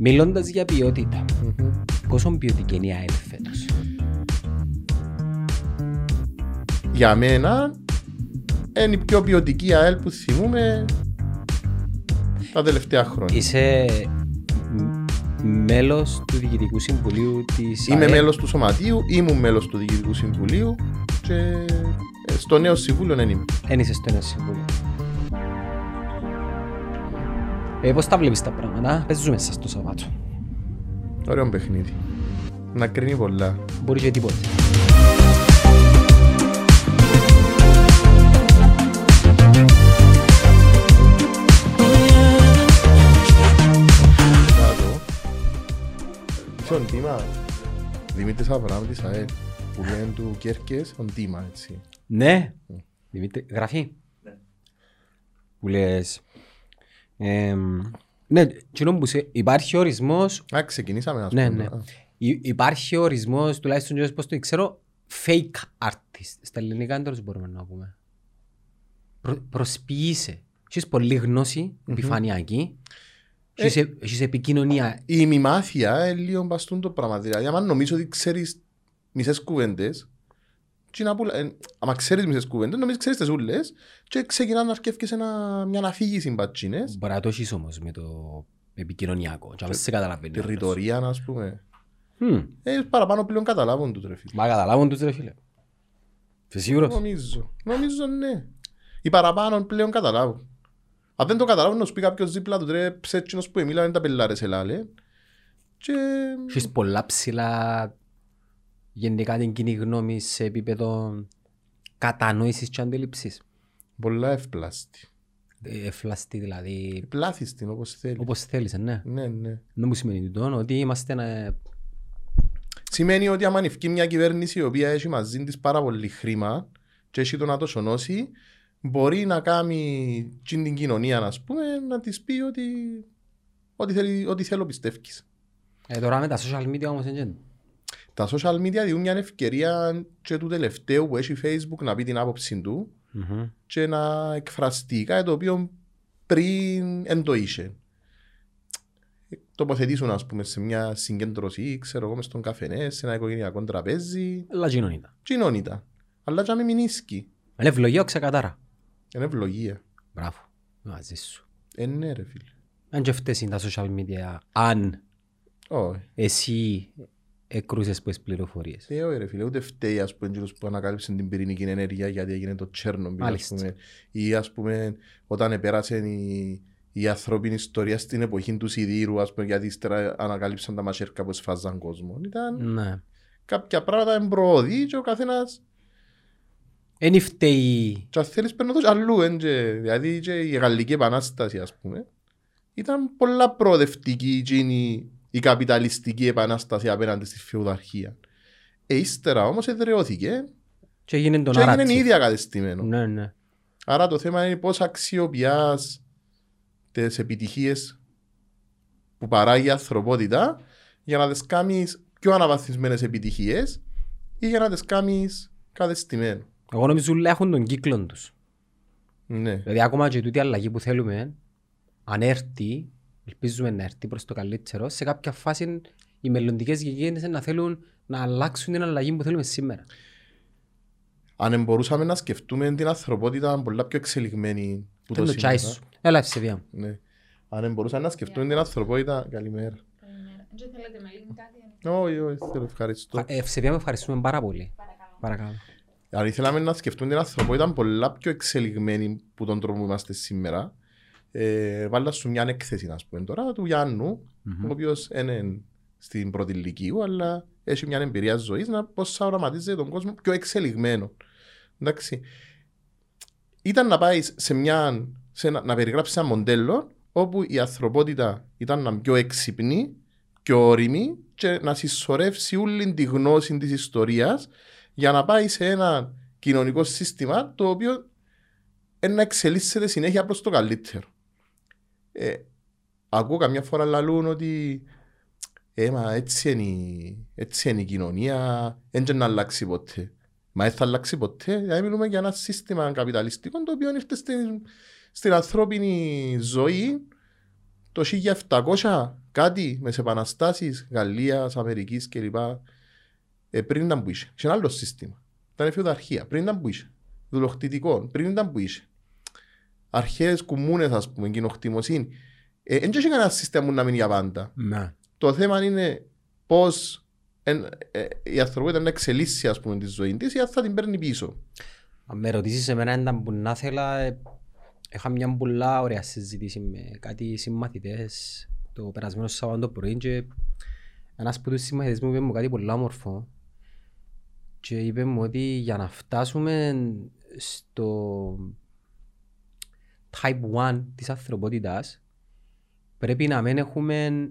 Μιλώντας για ποιότητα, πόσο ποιοτική είναι η ΑΕΛ φέτος; Για μένα είναι η πιο ποιοτική ΑΕΛ που θυμούμε τα τελευταία χρόνια. Είσαι μ- μέλος του Διοικητικού Συμβουλίου της Είμαι ΑΕΛ. μέλος του Σωματείου, ήμουν μέλος του Διοικητικού Συμβουλίου και ε, στο νέο συμβούλιο δεν είμαι. Εν είσαι στο νέο συμβούλιο. Ε, πώς τα βλέπεις τα πράγματα, παίζουμε μέσα στο Σαββάτο. Ωραίο παιχνίδι. Να κρίνει πολλά. Μπορεί και τίποτε. Κάτω. Είσαι ο Ντίμα. Δημήτρης Αβραάμ της ΑΕΛ. Που λένε του Κέρκες, ο Ντίμα, έτσι. Ναι. Δημήτρη, γραφή. Που λες... εμ, ναι, κοινό που σε, υπάρχει ορισμός, Α, ξεκινήσαμε να ναι, πούμε. ναι. Α, Υ- υπάρχει ορισμός, τουλάχιστον και πώς το ξέρω, fake artist. Στα ελληνικά τέλος μπορούμε να πούμε. Προ, προσποιείσαι. Έχεις πολλή γνώση, επιφανειακή. Έχεις, ε- έχεις επικοινωνία. Η ημιμάθεια είναι λίγο μπαστούν το πράγμα. Δηλαδή, άμα νομίζω ότι ξέρεις μισές κουβέντες, και να πουλα, ε, άμα ξέρεις μισές κουβέντες, νομίζεις ξέρεις τις ούλες και ξεκινά να αρκεύκες ένα, μια αφήγηση μπατσίνες, Μπορεί να το έχεις όμως με το επικοινωνιακό. Και να μην σε καταλαβαίνει. τη ο άλλος. ρητορία, ας πούμε. Μμ. Ε, παραπάνω πλέον καταλάβουν τους ρε φίλε. Μα καταλάβουν τους ρε φίλε. Είσαι σίγουρος; Νομίζω. Νομίζω ναι. Οι παραπάνω πλέον καταλάβουν. Αν δεν το καταλάβουν, να σου πει κάποιος δίπλα του ρε ψέτσινος που εμίλα, δεν τα πελάρες ελάλε. Και Έχεις πολλά ψηλά γενικά την κοινή γνώμη σε επίπεδο κατανόησης και αντίληψης. πολλά ευπλάστη. Ε, Εφλαστή δηλαδή, Πλάθιστη όπως θέλεις. όπως θέλεις, ε, ναι. Ναι, ναι. Δεν μου σημαίνει τούτο, ότι είμαστε ε, Σημαίνει ότι άμα ανοιχεί μια κυβέρνηση η οποία έχει μαζί της πάρα πολύ χρήμα και έχει το να το σωνώσει, μπορεί να κάνει τσιν την κοινωνία, ας πούμε, να της πει ότι ό,τι, θέλει, ό,τι θέλω πιστεύεις. ε, τώρα με τα social media όμως είναι Τα social media δίνουν μια ευκαιρία και του τελευταίου που έχει Facebook να πει την άποψη του Μμμ. και να εκφραστεί κάτι το οποίο πριν δεν το είχε. Τοποθετήσουν, ας πούμε, σε μια συγκέντρωση, ξέρω εγώ, μες στον καφενέ, σε ένα οικογενειακό τραπέζι, Αλλά κοινωνίτα. κοινωνίτα. Αλλά και να μην μηνίσκει. Είναι ευλογία ξεκατάρα. Είναι ευλογία. Μπράβο. Μαζί σου. Ε, ναι, ρε φίλε. Αν και αυτές είναι τα social media, αν Όχι. εσύ εκρούσες τις πληροφορίες. Ε, όχι, ρε φίλε. Ούτε φταίει, ας πούμε, εκείνος που ανακάλυψε την πυρηνική ενέργεια γιατί έγινε το Τσέρνομπιλ, ας Μάλιστα. πούμε. Ή, ας πούμε, όταν επέρασε η, η ανθρώπινη ιστορία στην εποχή του Σιδήρου, ας πούμε, γιατί ύστερα ανακάλυψαν τα μασέρκα που σφάζαν κόσμο. Ήταν Ναι. κάποια πράγματα εμπροωδεί και ο καθένας Εν φταίει και αν θέλεις παίρνω το και αλλού, εν και, δηλαδή και η Γαλλική Επανάσταση ας πούμε ήταν πολλά προοδευτική εκείνη η καπιταλιστική επανάσταση απέναντι στη φεουδαρχία. Ε, ύστερα όμως εδραιώθηκε και έγινε το και έγινε narrative. ίδια κατεστημένο. Ναι, ναι. Άρα το θέμα είναι πώς αξιοποιάς τις επιτυχίες που παράγει η ανθρωπότητα για να τις κάνεις πιο αναβαθμισμένες επιτυχίες ή για να τις κάνεις κατεστημένο. Εγώ νομίζω ότι έχουν τον κύκλο τους. Ναι. Δηλαδή ακόμα και τούτη αλλαγή που θέλουμε, αν έρθει, ελπίζουμε να έρθει προς το καλύτερο, σε κάποια φάση οι μελλοντικές γενιές να θέλουν να αλλάξουν την αλλαγή που θέλουμε σήμερα. Αν μπορούσαμε να σκεφτούμε την ανθρωπότητα πολλά πιο εξελιγμένη που το Θέλω το τσάι σήμερα. σου. Έλα, ευσεβία μου. Ναι. Αν μπορούσαμε να σκεφτούμε την ανθρωπότητα. Καλημέρα. Καλημέρα. Δεν θέλετε να λύνει κάτι. Όχι, όχι, θέλω ευχαριστώ. Ε, Ευσεβία μου, ευχαριστούμε πάρα πολύ. Παρακαλώ. Αν ήθελαμε να σκεφτούμε την ανθρωπότητα πολλά πιο εξελιγμένη που τον τρόπο που είμαστε σήμερα, ε, βάλα σου μια έκθεση, να πούμε τώρα, του γιαννου ο οποίος είναι στην πρώτη ηλικίου, αλλά έχει μια εμπειρία ζωής να πώς θα οραματίζεται τον κόσμο πιο εξελιγμένο. Εντάξει. Ήταν να πάεις σε μια, σε ένα, να περιγράψεις ένα μοντέλο όπου η ανθρωπότητα ήταν να είναι πιο έξυπνη, πιο όρημη και να συσσωρεύσει όλη τη γνώση της ιστορίας για να πάει σε ένα κοινωνικό σύστημα το οποίο ε, να εξελίσσεται συνέχεια προς το καλύτερο. Ε, ακούω καμιά φορά λαλούν ότι ε, μα έτσι είναι, η- έτσι είναι η κοινωνία, δεν να αλλάξει ποτέ. Μα δεν θα αλλάξει ποτέ, γιατί μιλούμε για ένα σύστημα καπιταλιστικό το οποίο ήρθε στην, στην ανθρώπινη ζωή το 1700 κάτι με τις επαναστάσεις Γαλλίας, Αμερικής κλπ. Ε, πριν ήταν που είσαι. Σε ένα άλλο σύστημα. Ήταν φιουδαρχία. Πριν ήταν που είσαι. Δουλοχτητικό. Πριν ήταν που είσαι. Αρχαίε κουμούνες, ας πούμε, κοινοκτημοσύνη. Δεν ε, έχει κανένα σύστημα που να μείνει για πάντα. Ναι. Το θέμα είναι πώς ε, η ανθρωπότητα να εξελίσσει ας πούμε, τη ζωή της ή αν θα την παίρνει πίσω. Αν με ρωτήσεις εμένα ήταν που να θέλα, ε, είχα μια πολλά ωραία συζήτηση με κάτι συμμαθητές το περασμένο Σαββάτο το πρωί και ένας από τους συμμαθητές μου είπε μου κάτι πολύ όμορφο και είπε μου ότι για να φτάσουμε στο type 1 της ανθρωπότητας πρέπει να μην έχουμε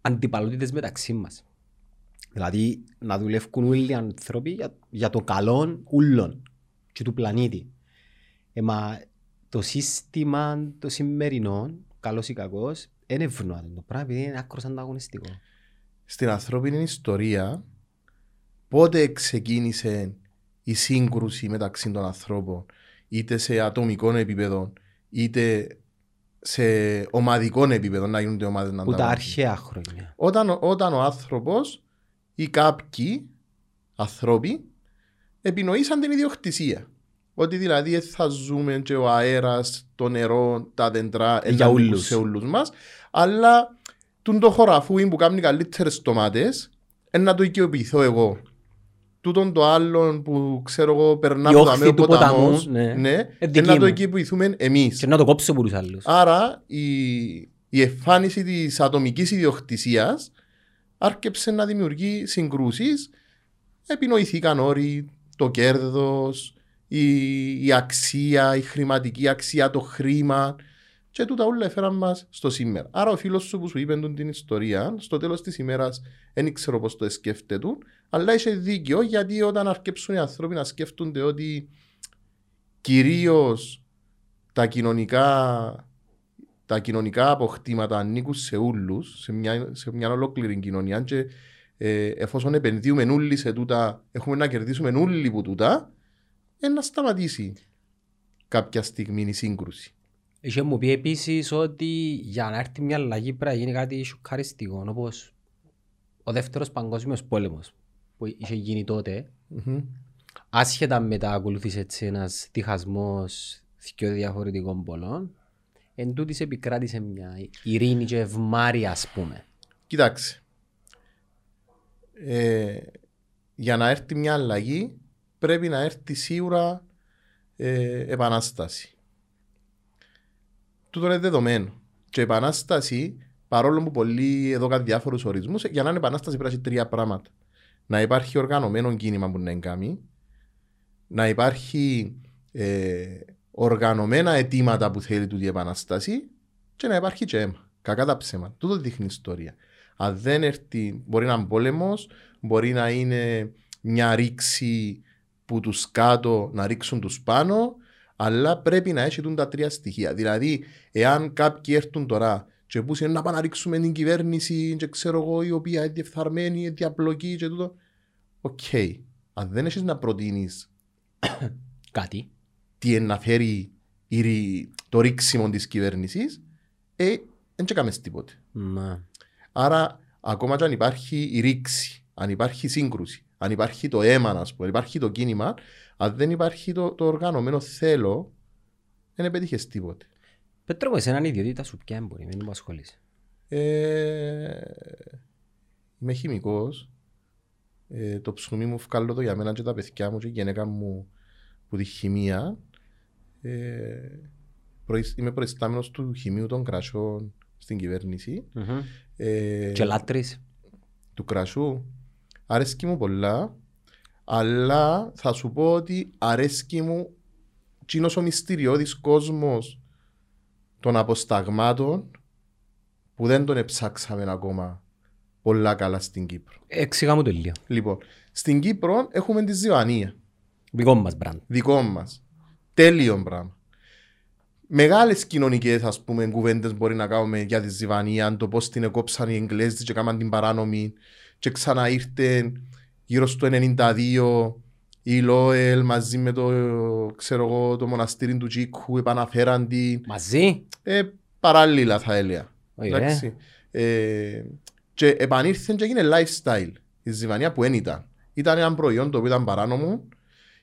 αντιπαλότητες μεταξύ μας. Δηλαδή να δουλεύουν όλοι οι άνθρωποι για, για το καλό ούλων και του πλανήτη. Ε, μα το σύστημα το σημερινό, καλός ή κακός, είναι ευνοάτο το πράγμα επειδή είναι άκρος ανταγωνιστικό. Στην ανθρώπινη ιστορία, πότε ξεκίνησε η σύγκρουση μεταξύ των ανθρώπων, είτε σε ατομικό επίπεδο, είτε σε ομαδικό επίπεδο, να γίνονται ομάδες να Που τα αρχαία χρόνια. Όταν, όταν ο άνθρωπος ή κάποιοι ανθρώποι επινοήσαν την ιδιοκτησία. Ότι δηλαδή θα ζούμε και ο αέρας, το νερό, τα δέντρα Για ούλους. σε όλους μας, αλλά τον το χωραφούι που κάνει καλύτερες τομάτε, να το οικειοποιηθώ εγώ. Τούτον το άλλο που ξέρω εγώ περνά Η από όχθη τα του ποταμός, ποταμού, ναι. ναι, Ε, δική να το μου. οικειοποιηθούμε εμείς. Και να το κόψω από τους άλλους. Άρα η, η εμφάνιση της ατομικής ιδιοκτησίας άρκεψε να δημιουργεί συγκρούσεις. Επινοηθήκαν όροι, το κέρδος, η, η αξία, η χρηματική αξία, το χρήμα. Και τούτα όλα έφεραν μας στο σήμερα. Άρα, ο φίλος σου που σου είπε τούτη την ιστορία, στο τέλος της ημέρας δεν ξέρω πώ το σκέφτεται, αλλά είχε δίκιο γιατί όταν αρκέψουν οι άνθρωποι να σκέφτονται ότι κυρίως τα κοινωνικά, τα κοινωνικά αποκτήματα ανήκουν σε όλου, σε μια, σε μια ολόκληρη κοινωνία. Και ε, εφόσον επενδύουμε όλοι σε τούτα, έχουμε να κερδίσουμε όλοι που τούτα, ε, να σταματήσει κάποια στιγμή η σύγκρουση. Είχε μου πει επίσης ότι για να έρθει μια αλλαγή πρέπει να γίνει κάτι σοκαριστικό, όπως ο δεύτερος παγκόσμιος πόλεμος που είχε γίνει τότε, Μμμ. άσχετα μετά ακολούθησε έτσι ένας διχασμός δύο διαφορετικών πολλών, εν τούτης επικράτησε μια ειρήνη και ευμάρεια ας πούμε. Κοιτάξτε. Ε, για να έρθει μια αλλαγή πρέπει να έρθει σίγουρα ε, επανάσταση. Τούτο είναι δεδομένο. Και επανάσταση, παρόλο που πολλοί εδώ κάτι διάφορους ορισμούς, για να είναι επανάσταση πρέπει να έχει τρία πράγματα. Να υπάρχει οργανωμένο κίνημα που να εγκάμει, να υπάρχει ε, οργανωμένα αιτήματα που θέλει τούτη η επανάσταση και να υπάρχει και αίμα. Κακά τα ψέματα. Τούτο δείχνει η ιστορία. Αν δεν έρθει, μπορεί να είναι πόλεμος, μπορεί να είναι μια ρήξη που τους κάτω να ρίξουν τους πάνω, αλλά πρέπει να έχει τούντα τρία στοιχεία. Δηλαδή, εάν κάποιοι έρθουν τώρα και πού είναι να πάνε να ρίξουμε την κυβέρνηση, και ξέρω εγώ, η οποία είναι διεφθαρμένη, είναι διαπλοκή και τούτο. Οκ. Αν δεν έχεις να προτείνεις Κάτι. τι είναι να φέρει η ρη- το ρίξιμο της κυβέρνησης, ε, δεν εκάμαμε τίποτε. Μα. Άρα, ακόμα και αν υπάρχει η ρήξη, αν υπάρχει σύγκρουση, αν υπάρχει το αίμα, ας πούμε, αν υπάρχει το κίνημα, αν δεν υπάρχει το, το οργανωμένο θέλω, δεν πετύχε τίποτε. Πέτρο μου, εσέναν ιδιότητα σου πια μπορεί, μην μου ασχολείσαι; Ε, είμαι χημικός. Ε, το ψωμί μου βγάλω το για μένα και τα παιδιά μου και η γυναίκα μου που τη χημεία. Ε, προϊ- είμαι προϊστάμενος του χημείου των κρασιών στην κυβέρνηση. Ε, Και λάτρεις. του κρασού αρέσκει μου πολλά αλλά θα σου πω ότι αρέσκει μου κοινός ο μυστηριώδης κόσμος των αποσταγμάτων που δεν τον εψάξαμε ακόμα πολλά καλά στην Κύπρο. Εξηγά μου το λίγο. Λοιπόν, στην Κύπρο έχουμε τη Ζιωανία, Δικό μας μπραντ. δικό μας. Τέλειο πράγμα. Μεγάλες κοινωνικές ας πούμε κουβέντες μπορεί να κάνουμε για τη Ζιβανία, το πώς την εκόψαν οι Εγγλέζοι και κάμαν την παράνομη και ξανά ήρθε γύρω στο 92 η Λόελ μαζί με το, ξέρω εγώ, το μοναστήρι του Τζίκου επαναφέραν την Μαζί; ε, παράλληλα θα έλεγα. Όχι, Εντάξει. Ε, και επανήλθε και έγινε lifestyle η ζυμανία που δεν ήταν. Ήταν ένα προϊόν το οποίο ήταν παράνομο,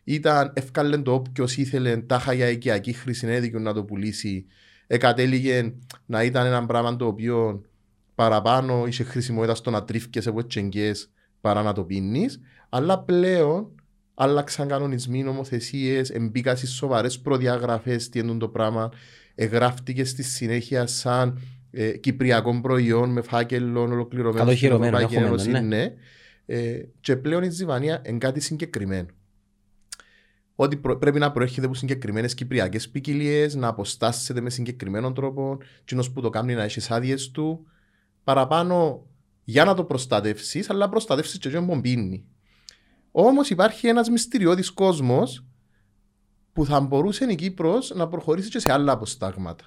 ήταν ευκάλεν το όποιος ήθελε τάχα για οικιακή χρήση έδικο να το πουλήσει. Εκατέληγε να ήταν ένα πράγμα το οποίο παραπάνω είχε χρησιμότητα στο να τρίφκεσαι από τσεγγές παρά να το πίνεις. Αλλά πλέον άλλαξαν κανονισμοί, νομοθεσίες, εμπήκα στις σοβαρές προδιαγραφές τι είναι το πράγμα. Εγγράφτηκε στη συνέχεια σαν ε, κυπριακό προϊόν με φάκελο ολοκληρωμένο. Καλοχυρωμένο, στην έχουμε, Ευρωπαϊκή ναι. Ένωση, ναι. Ε, και πλέον η Ζιβανία είναι κάτι συγκεκριμένο. Ότι προ- πρέπει να προέρχεται από συγκεκριμένες κυπριακές ποικιλίες, να αποστάσσεται με συγκεκριμένο τρόπο, κοινό που το κάνει να έχεις άδειες του. Παραπάνω για να το προστατεύσεις, αλλά προστατεύσεις και τον πίνει. Όμως υπάρχει ένας μυστηριώδης κόσμος που θα μπορούσε η Κύπρος να προχωρήσει και σε άλλα αποστάγματα.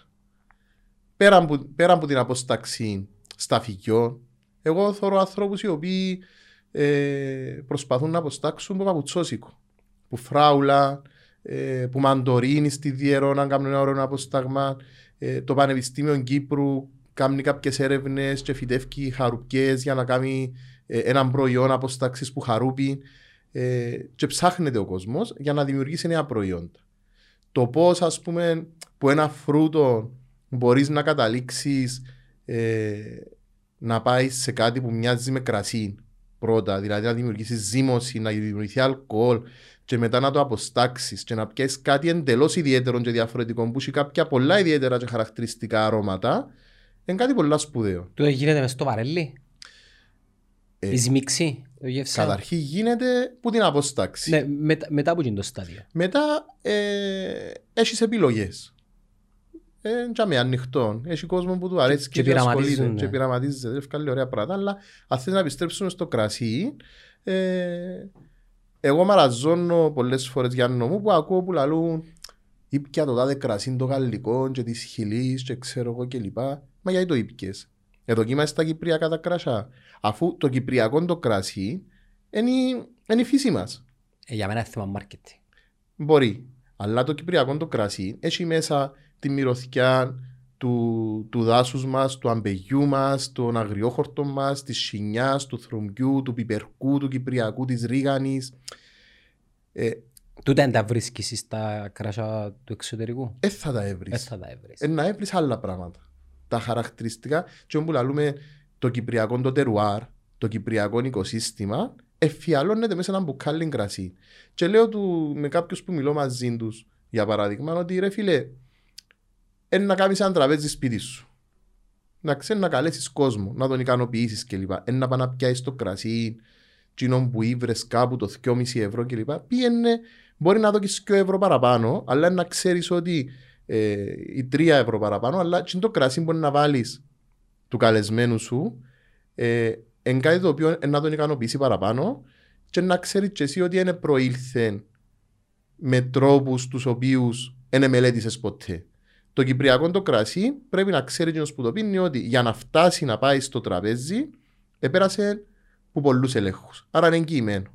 Πέρα από, πέρα από την αποσταξή στα φυγιό, εγώ θεωρώ ανθρώπους οι οποίοι ε, προσπαθούν να αποστάξουν από παπουτσόσικο. Που φράουλα, ε, που μαντορίνη στη Διερό να κάνουν ένα ωραίο αποστάγμα. Ε, το Πανεπιστήμιο Κύπρου κάνει κάποιες έρευνες και φυτεύει χαρουπιές για να κάνει ε, έναν προϊόν αποστάξη που χαρούπι. Ε, και ψάχνεται ο κόσμος για να δημιουργήσει νέα προϊόντα. Το πώς, ας πούμε, που ένα φρούτο μπορείς να καταλήξεις ε, να πάεις σε κάτι που μοιάζει με κρασί πρώτα, δηλαδή να δημιουργήσεις ζύμωση, να δημιουργηθεί αλκοόλ και μετά να το αποστάξεις και να πιέσεις κάτι εντελώς ιδιαίτερο και διαφορετικό που έχει κάποια πολλά ιδιαίτερα και χαρακτηριστικά αρώματα, είναι κάτι πολύ σπουδαίο. Τούτο γίνεται μες στο βαρέλι; Ε, Η σμίξη. το γεύσαο. Καταρχήν γίνεται που την αποστάξει. Ναι, μετα- μετά από εκείνο το στάδιο. Μετά ε, έχεις επιλογές. Ε, με ανοιχτό. Έχει κόσμο που του αρέσει Και και, και ασχολείται πειραματίζουν, ναι. και πειραματίζεται. Ευκάλλει ωραία πράγματα. Αλλά αν θέλει να επιστρέψουμε στο κρασί, ε, εγώ μαραζώνω πολλές φορές για μου που ακούω που λαλούν ήπια το τάδε κρασί το γαλλικό και της χιλής και ξέρω εγώ κλπ. Μα γιατί το ήπιες. Εδοκίμασε τα κυπριακά τα κρασιά. Αφού το κυπριακό το κρασί είναι, η- είναι η φύση μας. Ε, για μένα είναι θέμα marketing. Μπορεί. Αλλά το κυπριακό το κρασί έχει μέσα τη μυρωδιά του, του δάσους μας, του αμπεγιού μας, των αγριόχορτων μας, της σινιάς, του θρομιού, του πιπερκού, του κυπριακού, της ρίγανης. Ε, Τούτα δεν τα βρίσκεις στα κράσια του εξωτερικού; ε, θα τα Δεν έβρεις. θα τα έβρεις. Ε, να έβρεις άλλα πράγματα. Τα χαρακτηριστικά και όπου λαλούμε το κυπριακό το τερουάρ, το κυπριακό οικοσύστημα, εφιαλώνεται μέσα σε ένα μπουκάλι κρασί. Και λέω του, με κάποιους που μιλώ μαζί τους, για παράδειγμα, ότι ρε φίλε, είναι να κάνεις ένα τραπέζι σπίτι σου. Να ξέρεις να καλέσεις κόσμο, να τον ικανοποιήσεις κλπ. Είναι να πάει να πιάσεις το κρασί, κοινό που ήβρες κάπου το 2,5 ευρώ κλπ. Πήγαινε, μπορεί να δώσει 2 ευρώ παραπάνω, αλλά να ξέρεις ότι ε, οι 3 ευρώ παραπάνω, αλλά και το κρασί μπορεί να βάλεις του καλεσμένου σου, ε, εν κάτι το οποίο ε, να τον ικανοποιήσει παραπάνω και να ξέρεις και εσύ ότι είναι προήλθε με τρόπους τους οποίους δεν μελέτησες ποτέ. Το κυπριακό το κρασί πρέπει να ξέρει εκείνος που το πίνει ότι για να φτάσει να πάει στο τραπέζι επέρασε που πολλούς ελέγχους. Άρα είναι εγγυημένο.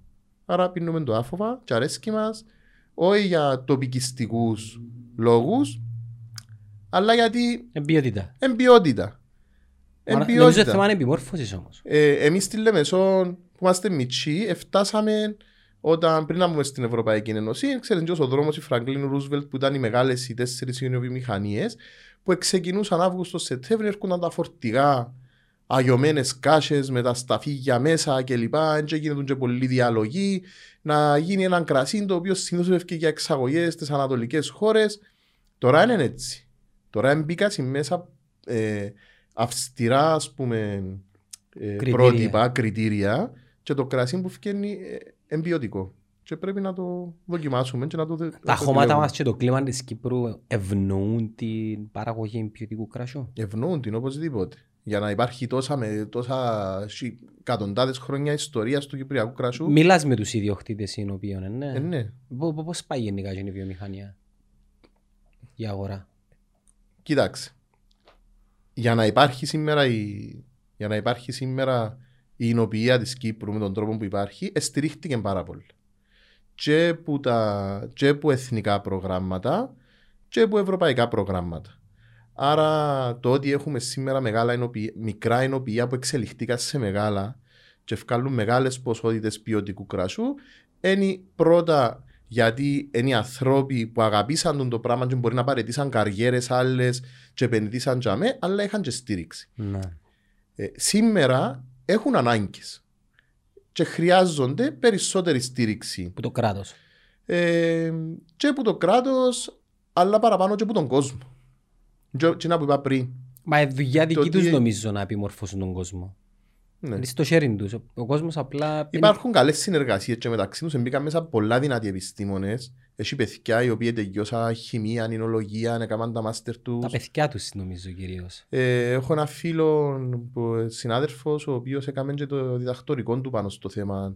Άρα πίνουμε το άφοβα και αρέσκει μας όχι για τοπικιστικούς λόγους αλλά γιατί Είναι ποιότητα. εν ποιότητα. Εν Άρα, Νομίζω ποιότητα. θέμα είναι επιμόρφωσης όμως. Ε, εμείς στη Λεμεσό που είμαστε μητσοί, εφτάσαμε όταν πριν να μπούμε στην Ευρωπαϊκή Ένωση, ξέρετε και ο δρόμος η Φραγκλίν Ρούσβελτ που ήταν οι μεγάλες οι τέσσερις βιομηχανίες που ξεκινούσαν Αύγουστο-Σεπτέμβριο, έρχονταν τα φορτηγά αγιωμένες κάσες με τα σταφύγια μέσα κλπ. Και γίνονταν και πολλοί διαλογοί. Να γίνει ένα κρασί το οποίο συνήθως έφυγε για εξαγωγές στις ανατολικές χώρες. Τώρα είναι έτσι. Τώρα μπήκα μέσα ε, αυστηρά ας πούμε ε, Κριτήρια. πρότυπα, κριτήρια και το κρασί που φτιάχνει ε, εμπειωτικό. Και πρέπει να το δοκιμάσουμε και να το δε- να Τα το χώματα δουλεύουμε. μας και το κλίμα της Κύπρου ευνοούν την παραγωγή ποιοτικού κρασιού. Ευνοούν την οπωσδήποτε. Για να υπάρχει τόσα, με, τόσα σι- εκατοντάδες χρόνια ιστορίας του Κυπριακού κρασιού. Μιλάς με τους ιδιοκτήτες οι οποίοι, ναι. Ε, ναι. Πο- πο- Πώς πάει γενικά η βιομηχανία, η αγορά. Κοίταξε. Για να υπάρχει σήμερα η, για να υπάρχει σήμερα η εινοποιία της Κύπρου με τον τρόπο που υπάρχει, εστηρίχτηκε πάρα πολύ. Και που, τα, και που εθνικά προγράμματα και που ευρωπαϊκά προγράμματα. Άρα το ότι έχουμε σήμερα μεγάλα ενοποιη... μικρά ενοποιεία που εξελιχθήκαν σε μεγάλα και βγάλουν μεγάλες ποσότητες ποιοτικού κρασού είναι πρώτα γιατί είναι οι άνθρωποι που αγαπήσαν τον το πράγμα και μπορεί να παρετήσαν καριέρες άλλες και επενδύσαν για με, αλλά είχαν και στήριξη. Ναι. Ε, σήμερα έχουν ανάγκες και χρειάζονται περισσότερη στήριξη Που το κράτος. ε, και από το κράτος αλλά παραπάνω και από τον κόσμο. Και, και να που είπα πριν. Μα η δουλειά δική Το τους τι- νομίζω να επιμορφώσουν τον κόσμο. Ναι. Είναι στο sharing τους. Ο κόσμος απλά. Υπάρχουν καλές συνεργασίες και μεταξύ τους μπήκαν μέσα πολλά δυνατοί επιστήμονες. Έχει παιδιά οι οποίοι τελειώσαν χημεία, νηνολογία, έκαναν τα μάστερ Τα τους. παιδιά τους νομίζω κυρίως. Ε, έχω ένα φίλο, που, συνάδελφος, ο οποίος έκανε και το διδακτορικό του πάνω στο θέμα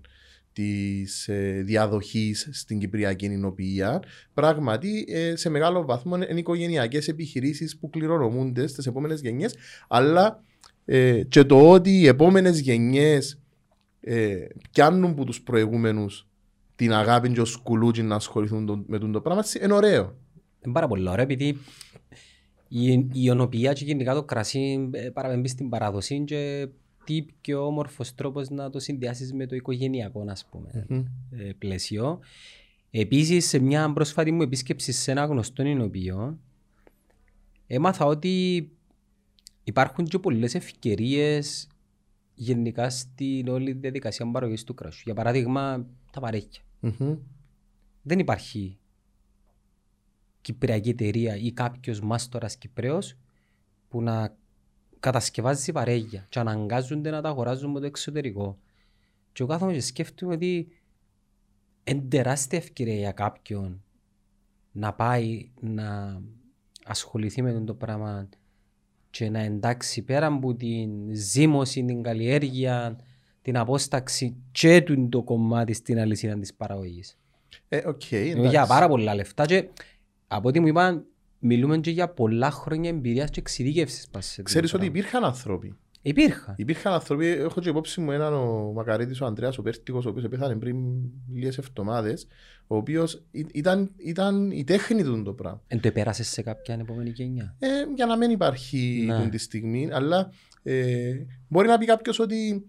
της ε, διαδοχής στην Κυπριακή Νηνοποιία. Πράγματι, ε, σε μεγάλο βαθμό είναι οικογενειακές επιχειρήσεις που κληρονομούνται στις επόμενες γενιές, αλλά ε, και το ότι οι επόμενες γενιές ε, πιάνουν από τους προηγούμενους την αγάπη και ο σκουλούτσι να ασχοληθούν το- με το πράγμα, είναι ωραίο. Είναι πάρα πολύ ωραίο επειδή η, η ονοποιία και γενικά το κρασί ε, παραπέμπει στην παράδοση και τι πιο όμορφος τρόπος να το συνδυάσεις με το οικογενειακό ας πούμε, Μμμ. ε, πλαίσιο. Επίσης σε μια πρόσφατη μου επίσκεψη σε ένα γνωστό εινοποιείο έμαθα ότι υπάρχουν και πολλές ευκαιρίες γενικά στην όλη διαδικασία παραγωγής του κρασιού. Για παράδειγμα τα παρέκια. Μμμ. δεν υπάρχει κυπριακή εταιρεία ή κάποιος μάστορας Κυπρέος που να κατασκευάζει βαρέγια και αναγκάζονται να τα αγοράζουν από το εξωτερικό. Και εγώ κάθομαι και σκέφτομαι ότι είναι τεράστια ευκαιρία για κάποιον να πάει να ασχοληθεί με το πράγμα και να εντάξει πέρα από την ζύμωση, την καλλιέργεια, την απόσταξη και του το κομμάτι στην αλυσίδα της παραγωγής. Ε, οκ, Μιλούμε εντάξει. για πάρα πολλά λεφτά και από ό,τι μου είπαν μιλούμε και για πολλά χρόνια εμπειρίας και εξειδίκευσης πας σε Ξέρεις τέτοιο ότι πράγμα. υπήρχαν άνθρωποι. Υπήρχαν. Υπήρχαν άνθρωποι, έχω και υπόψη μου έναν ο Μακαρίτης, ο Ανδρέας, ο Πέρτικος, ο οποίος πέθανε πριν λίγες εβδομάδες, ο οποίος ή- ήταν, ήταν η τέχνη του το πράγμα. Εν το επέρασες σε κάποια επόμενη γενιά. Ε, για να μην υπάρχει Ναι. ναι. τη στιγμή, αλλά ε, μπορεί να πει κάποιος ότι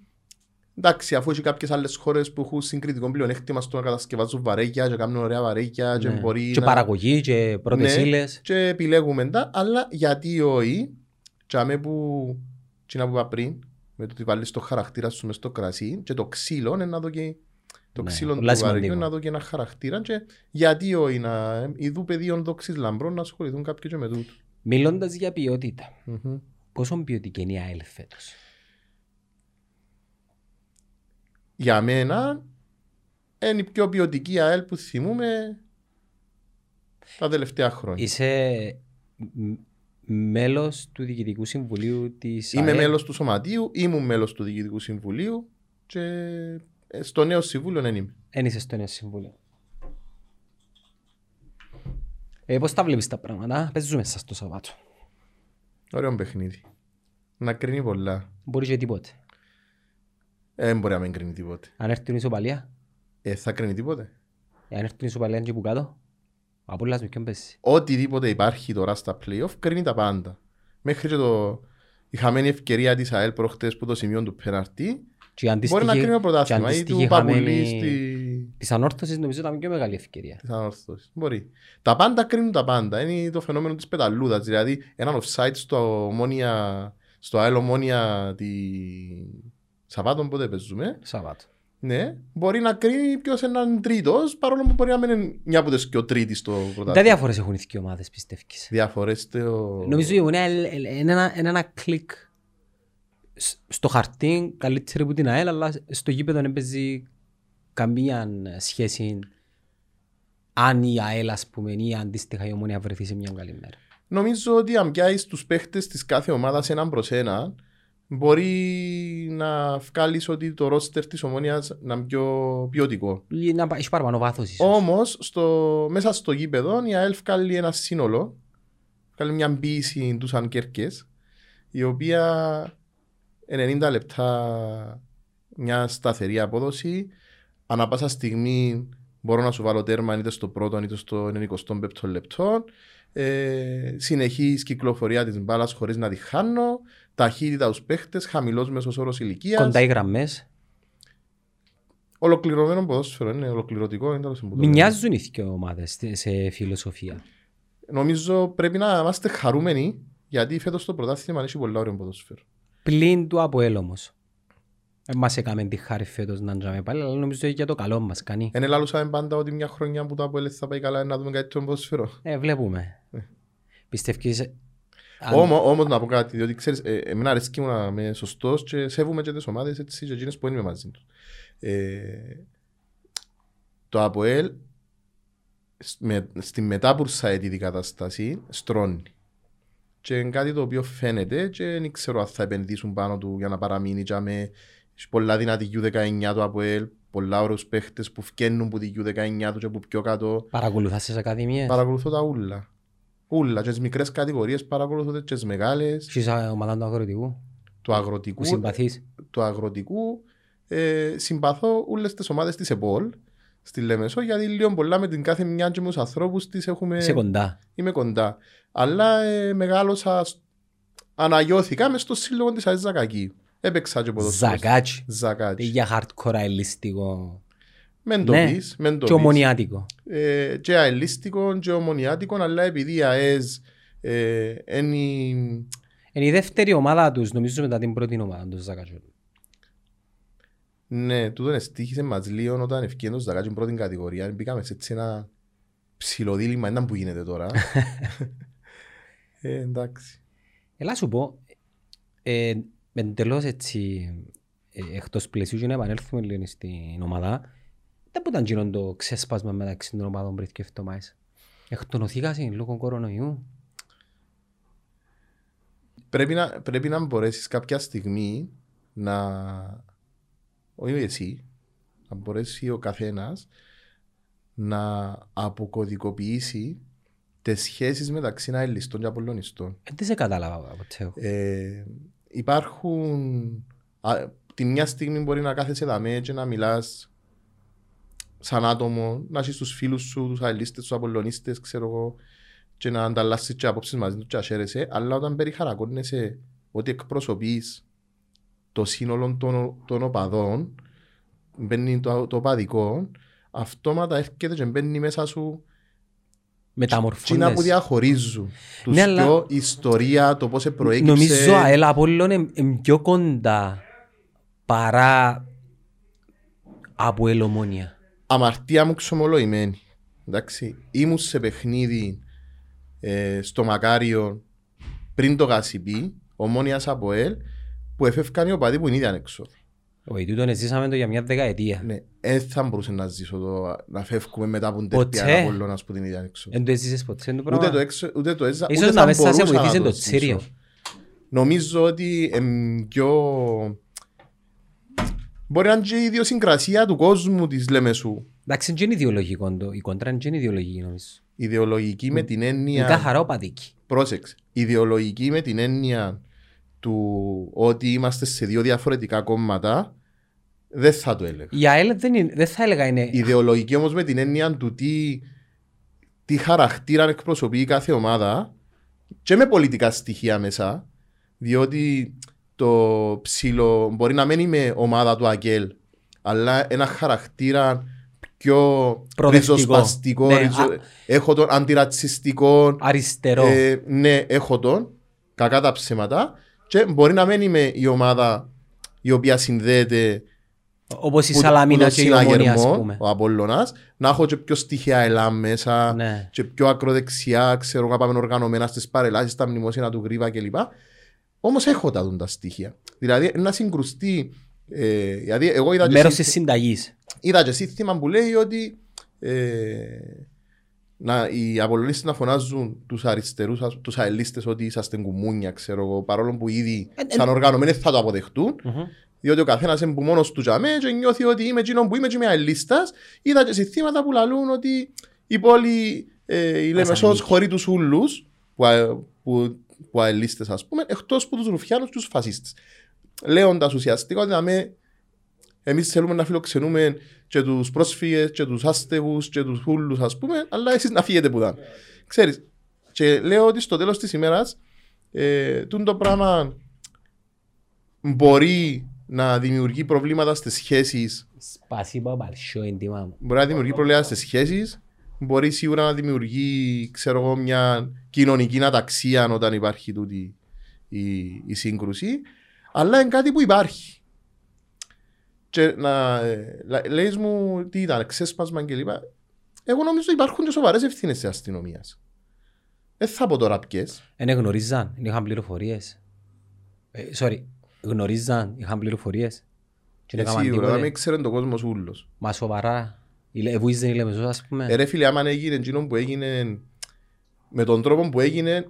εντάξει, αφού έχει κάποιες άλλες χώρες που έχουν συγκριτικό πλεονέκτημα στο να κατασκευάζουν βαρέκια και κάνουν ωραία βαρέκια και Ναι. μπορεί Και να... παραγωγή και πρώτες Ναι. ύλες. και επιλέγουμε τα, αλλά γιατί όχι, τσάμε που, τι να που είπα πριν, με το ότι βάλεις το χαρακτήρα σου μες στο κρασί και το ξύλο είναι να δω και το Ναι, ξύλο πολλά του βαρέκιου σημαντικό. να δω και ένα χαρακτήρα και γιατί όχι να ειδού πεδίων δόξης λαμπρών να ασχοληθούν κάποιοι και με τούτο. Μιλώντας για ποιότητα, Μμμ. πόσο ποιοτική είναι η ΑΕΛ φέτος; Για μένα είναι η πιο ποιοτική ΑΕΛ που θυμούμε τα τελευταία χρόνια. Είσαι μ- μέλος του Διοικητικού Συμβουλίου της Είμαι ΑΕΛ. μέλος του Σωματείου, ήμουν μέλος του Διοικητικού Συμβουλίου και ε, στο νέο συμβούλιο δεν είμαι. Εν είσαι στο νέο συμβούλιο. Ε, πώς τα βλέπεις τα πράγματα, παίζουμε μέσα στο Σαββάτο. Ωραίο παιχνίδι. Να κρίνει πολλά. Μπορείς και τίποτε. Ε, Δεν μπορεί να μην κρίνει τίποτε. Αν έρθει η ισοπαλία, Ε, θα κρίνει τίποτε. αν έρθει η ισοπαλία και που κάτω, ο Απόλλωνας με ποιον παίζει. Οτιδήποτε υπάρχει τώρα στα playoff κρίνει τα πάντα. Μέχρι και το... η χαμένη ευκαιρία της ΑΕΛ προχτές που το σημείο του πέναρτη Και η μπορεί να αντίστοιχη- κρίνει το και πρωτάθλημα ή αντίστοιχη του Παπουλή χαμένη στη... της ανόρθωσης νομίζω ήταν πιο μεγάλη ευκαιρία. της ανόρθωσης. Μπορεί. Τα πάντα κρίνουν τα πάντα. Είναι το φαινόμενο της πεταλούδας. Δηλαδή έναν offside στο ομόνια... στο ΑΕΛ ομόνια τη... Σαββάτων πότε παίζουμε. Σαββάτο. Ναι, μπορεί να κρίνει ποιος είναι έναν τρίτος, παρόλο που μπορεί να μην είναι μια από τις και ο τρίτης στο Τα πρωτάθλημα. διάφορες έχουν οι δύο ομάδες πιστεύεις. Διαφορές στο... Νομίζω η Ιωνία είναι ένα, είναι ένα κλικ σ- στο χαρτί καλύτερη από την ΑΕΛ, αλλά στο γήπεδο δεν παίζει καμία σχέση αν η ΑΕΛ ας πούμε ή αντίστοιχα η Ομόνια βρεθεί σε μια καλή μέρα. Νομίζω ότι αν πιάσεις τους παίχτες της κάθε ομάδας έναν προς έναν, μπορεί να βγάλεις ότι το ρόστερ της ομόνιας να είναι πιο ποιοτικό. Ή να πα- έχει παραπάνω βάθος ίσως. Όμως, στο, μέσα στο γήπεδο, η ΑΕΛ βγάλει ένα σύνολο, βγάλει μια μπίση τους σαν κέρκες, η οποία 90 λεπτά μια σταθερή απόδοση, ανά πάσα στιγμή μπορώ να σου βάλω τέρμα είτε στο πρώτο είτε στο 95ο λεπτό. Ε, συνεχής κυκλοφορία της μπάλας χωρίς να τη χάνω, ταχύτητας στους παίχτες, χαμηλός μέσος όρος ηλικίας. Κοντά οι γραμμές. Ολοκληρωμένο ποδόσφαιρο, είναι ολοκληρωτικό. Είναι τέλος πάντων. Μοιάζουν οι δύο ομάδες στε- σε φιλοσοφία. Νομίζω πρέπει να είμαστε χαρούμενοι γιατί φέτος το πρωτάθλημα έχει πολλά ωραίο ποδόσφαιρο. Πλην του από όμως. Δεν μας έκαμε τη χάρη φέτος να τζάμε πάλι, αλλά νομίζω για το καλό μας κάνει. Είναι λαλούσαμε πάντα ότι μια χρονιά που το Αποέλ θα πάει καλά να δούμε κάτι το ποδόσφαιρο. Ε, βλέπουμε. Πιστεύεις... αν- Όμως, όμως να πω κάτι, διότι ξέρεις, ε, εμένα αρέσκει μου να είμαι σωστός και σέβομαι και τις ομάδες έτσι και εκείνες που είναι μαζί τους. Ε, το ΑΠΟΕΛ σ- με, στη μετάπουρσαετήτη κατάσταση στρώνει. Και είναι κάτι το οποίο φαίνεται και δεν ξέρω αν θα επενδύσουν πάνω του για να παραμείνει και με έχει πολλά δυνατή U19 του ΑΠΟΕΛ, πολλά ωραίους παίχτες που φκαίνουν που τη U19 του και που πιο κάτω. Παρακολουθάς τις ακαδημίες; Παρακολουθώ τα ούλα. Ούλα. Και τις μικρές κατηγορίες παρακολουθώ και τις μεγάλες. Στις ομάδα του αγροτικού. Του αγροτικού. Που συμπαθείς. Του αγροτικού. Ε, συμπαθώ όλες τις ομάδες της ΕΠΟΛ στη Λεμεσό γιατί λίγο πολλά με την κάθε μια και με τους ανθρώπους της έχουμε... Είσαι κοντά. Είμαι κοντά. Αλλά ε, μεγάλωσα... σ- Αναγιώθηκα μες στο σύλλογο της ΑΕΣ Ζακακή. Έπαιξα και ποδοσφαίρο. Ζακάτσι. Ζακάτσι. Για hardcore αελιστικό. Μεν το Ναι. πεις, μεν το Και πεις. ομονιάτικο. ε, και αελίστικο και ομονιάτικο, αλλά επειδή η ΑΕΣ ε, είναι η- Είναι η δεύτερη ομάδα τους, νομίζω μετά την πρώτη ομάδα τους Ζακάτσιου. ναι, τούτο εστίχησε μας λίγο όταν ευκαιρία το Ζακάτσι πρώτη κατηγορία. Μπήκαμε σε έτσι ένα ψηλοδήλημα, ήταν που γίνεται τώρα. ε, εντάξει. Έλα σου πω, ε, εντελώς έτσι ε, εκτός πλαισίου και να επανέλθουμε λίγο στην ομάδα, δεν που ήταν γίνον το ξέσπασμα μεταξύ των ομάδων πριν και εβδομάδες. Εκτονωθήκασαι λόγω κορονοϊού. Πρέπει να, πρέπει να μπορέσεις κάποια στιγμή να... Όχι εσύ, να μπορέσει ο καθένας να αποκωδικοποιήσει τις σχέσεις μεταξύ αελιστών και απολωνιστών. Ε, δεν σε κατάλαβα ποτέ. Ε, υπάρχουν... Α, τη μια στιγμή μπορεί να κάθεσαι δαμέ και να μιλάς σαν άτομο, να έχεις τους φίλους σου, τους αελίστες, τους απολωνίστες, ξέρω εγώ, και να ανταλλάσσεις και απόψεις μαζί τους και να χαίρεσαι, αλλά όταν περιχαρακώνεσαι ότι εκπροσωπείς το σύνολο των, των οπαδών, μπαίνει το, το οπαδικό, αυτόματα έρχεται και μπαίνει μέσα σου Τσίνα που Μεταμορφώνες. διαχωρίζουν τους Ναι, αλλά- πιο ιστορία, το πώς προέκυψε. Νομίζω ΑΕΛ Απόλλων είναι πιο κοντά παρά από ελομόνια. Αμαρτία μου ξομολογημένη. Εντάξει, ήμουν σε παιχνίδι ε, στο Μακάριο πριν το Γασιπί, ομόνιας από ελ, που εφεύκαν οι οπαδοί που είναι ήδη ανέξω. Όχι, τούτον ζήσαμε το για μια δεκαετία. Ναι, δεν θα μπορούσε να ζήσω το, να φεύγουμε μετά από την Ποτέ. τερπιά Απόλλωνας που την ήδη ανέξω. Δεν το έζησες ποτέ το πράγμα; Ούτε το, έξω, ούτε το έζα, Ίσως ούτε να θα μέσα σε μπορούσα να βοηθήσει το ζήσω. τσίριο. Νομίζω ότι εμ, πιο... Μπορεί να είναι και η ιδιοσυγκρασία του κόσμου της Λεμεσού. Εντάξει, δεν είναι ιδεολογικό το. Η κόντρα δεν είναι ιδεολογική νομίζω. Ιδεολογική με την Είναι έννοια... καθαρά οπαδική. Πρόσεξε. Ιδεολογική με την έννοια του ότι είμαστε σε δύο διαφορετικά κόμματα, δεν θα το έλεγα. Η ΑΕΛ δεν, είναι, δεν θα έλεγα είναι... Ιδεολογική όμως με την έννοια του τι, τι χαρακτήρα εκπροσωπεί η κάθε ομάδα και με πολιτικά στοιχεία μέσα, διότι το ψηλο μπορεί να μένει με ομάδα του Αγγέλ, αλλά ένα χαρακτήρα πιο Προοδευτικό. ριζοσπαστικό, Ναι, ριζο- α- έχω τον αντιρατσιστικό, Αριστερό. ε, ναι, έχω τον. Κακά τα ψέματα. Και μπορεί να μένει με η ομάδα η οποία συνδέεται Όπως η που- Σαλαμίνα που και η τον Ομόνια ας συναγερμό, πούμε. ο Απόλλωνας, να έχω και πιο στοιχεία ελάμ μέσα Ναι. και πιο ακροδεξιά, ξέρω να πάμε οργανωμένα στις παρελάσεις, στα μνημόσυνα του Γρήβα κλπ. Όμως έχω τα δουν τα στοιχεία. Δηλαδή να συγκρουστεί, ε, δηλαδή εγώ είδα και, Μέρος σύ- της συνταγής. είδα και σύνθημα που λέει ότι ε, να, οι Απολλωνίστες να φωνάζουν τους αριστερούς, ας- τους αελίστες ότι είσαστε κουμούνια, ξέρω εγώ, παρόλο που ήδη Ε, ε, σαν οργανωμένοι θα το αποδεχτούν, Μμμ. διότι ο καθένας είναι που μόνος του τζαμέ και νιώθει ότι είμαι εκείνο που είμαι και είμαι αελίστας. Είδα και συνθήματα που λαλούν ότι η πόλη, ε, η Λεμεσός ανήκει. χωρεί τους ούλους, που, α- που, που αελίστες ας πούμε, εκτός που τους ρουφιάνους και τους φασίστες. Λέοντας ουσιαστικά ότι να με Εμείς θέλουμε να φιλοξενούμε και τους πρόσφυγες και τους άστεγους και τους χούλους ας πούμε, αλλά εσείς να φύγετε που ήταν. Ξέρεις, και λέω ότι στο τέλος της ημέρας ε, τούτο το πράγμα μπορεί να δημιουργεί προβλήματα στις σχέσεις Σπασίμπα παλσιό έντιμα μου. μπορεί να δημιουργεί προβλήματα στις σχέσεις μπορεί σίγουρα να δημιουργεί ξέρω εγώ, μια κοινωνική αταξία όταν υπάρχει τούτη η, η σύγκρουση αλλά είναι κάτι που υπάρχει και να ε, λα- λέεις μου τι ήταν, ξέσπασμα και λοιπά εγώ νομίζω υπάρχουν και σοβαρές ευθύνες της αστυνομίας δεν θα πω τώρα ποιες Εν γνωρίζαν, εν είχαν πληροφορίες. Ε, sorry, γνωρίζαν, είχαν πληροφορίες. Και Ε, δεν έκαναν σίγουρα, τίποτε. να μην ξέρει τον κόσμος ούλος Μα σοβαρά. Η Λε- Βουίζεν η Λεμεσός ας πούμε. Ε, ρε φίλε, άμα έγινε εκείνο που έγινε με τον τρόπο που έγινε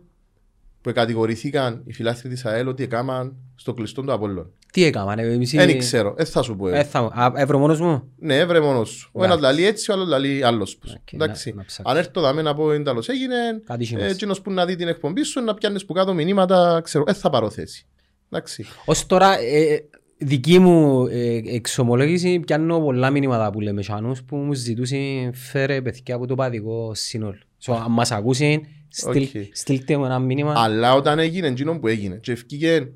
που κατηγορηθήκαν οι φιλάθλοι της ΑΕΛ ότι έκαναν στο κλειστό του Απόλλων. Τι έκαναν, ε, εμείς... Δεν ξέρω, δεν θα σου πω. Ε, εγώ. θα... Α, έβρω μόνος μου; Ναι, έβρε μόνος σου. Ο ένας λαλεί έτσι, ο άλλος λαλεί άλλος. πως. Οκ, Εντάξει. να- να ψάξω. Αν έρθω δάμε να πω εντάλλως έγινε, Κάτι είχε ε, μέσα. εκείνος που να δει την εκπομπή σου να πιάνεις που κάτω μηνύματα, ξέρω, δεν θα πάρω θέση. Εντάξει. Ως τώρα, ε, δική μου ε, εξομολόγηση, πιάνω πολλά μηνύματα που λέμε σάνους που μου ζητούσαν φέρε παιδιά από το οπαδικό σύνολο. So, αν μας ακούσουν, στείλ, Οκ. στείλτε μου ένα μήνυμα. Αλλά όταν έγινε εκείνο που έγινε και εφκήκε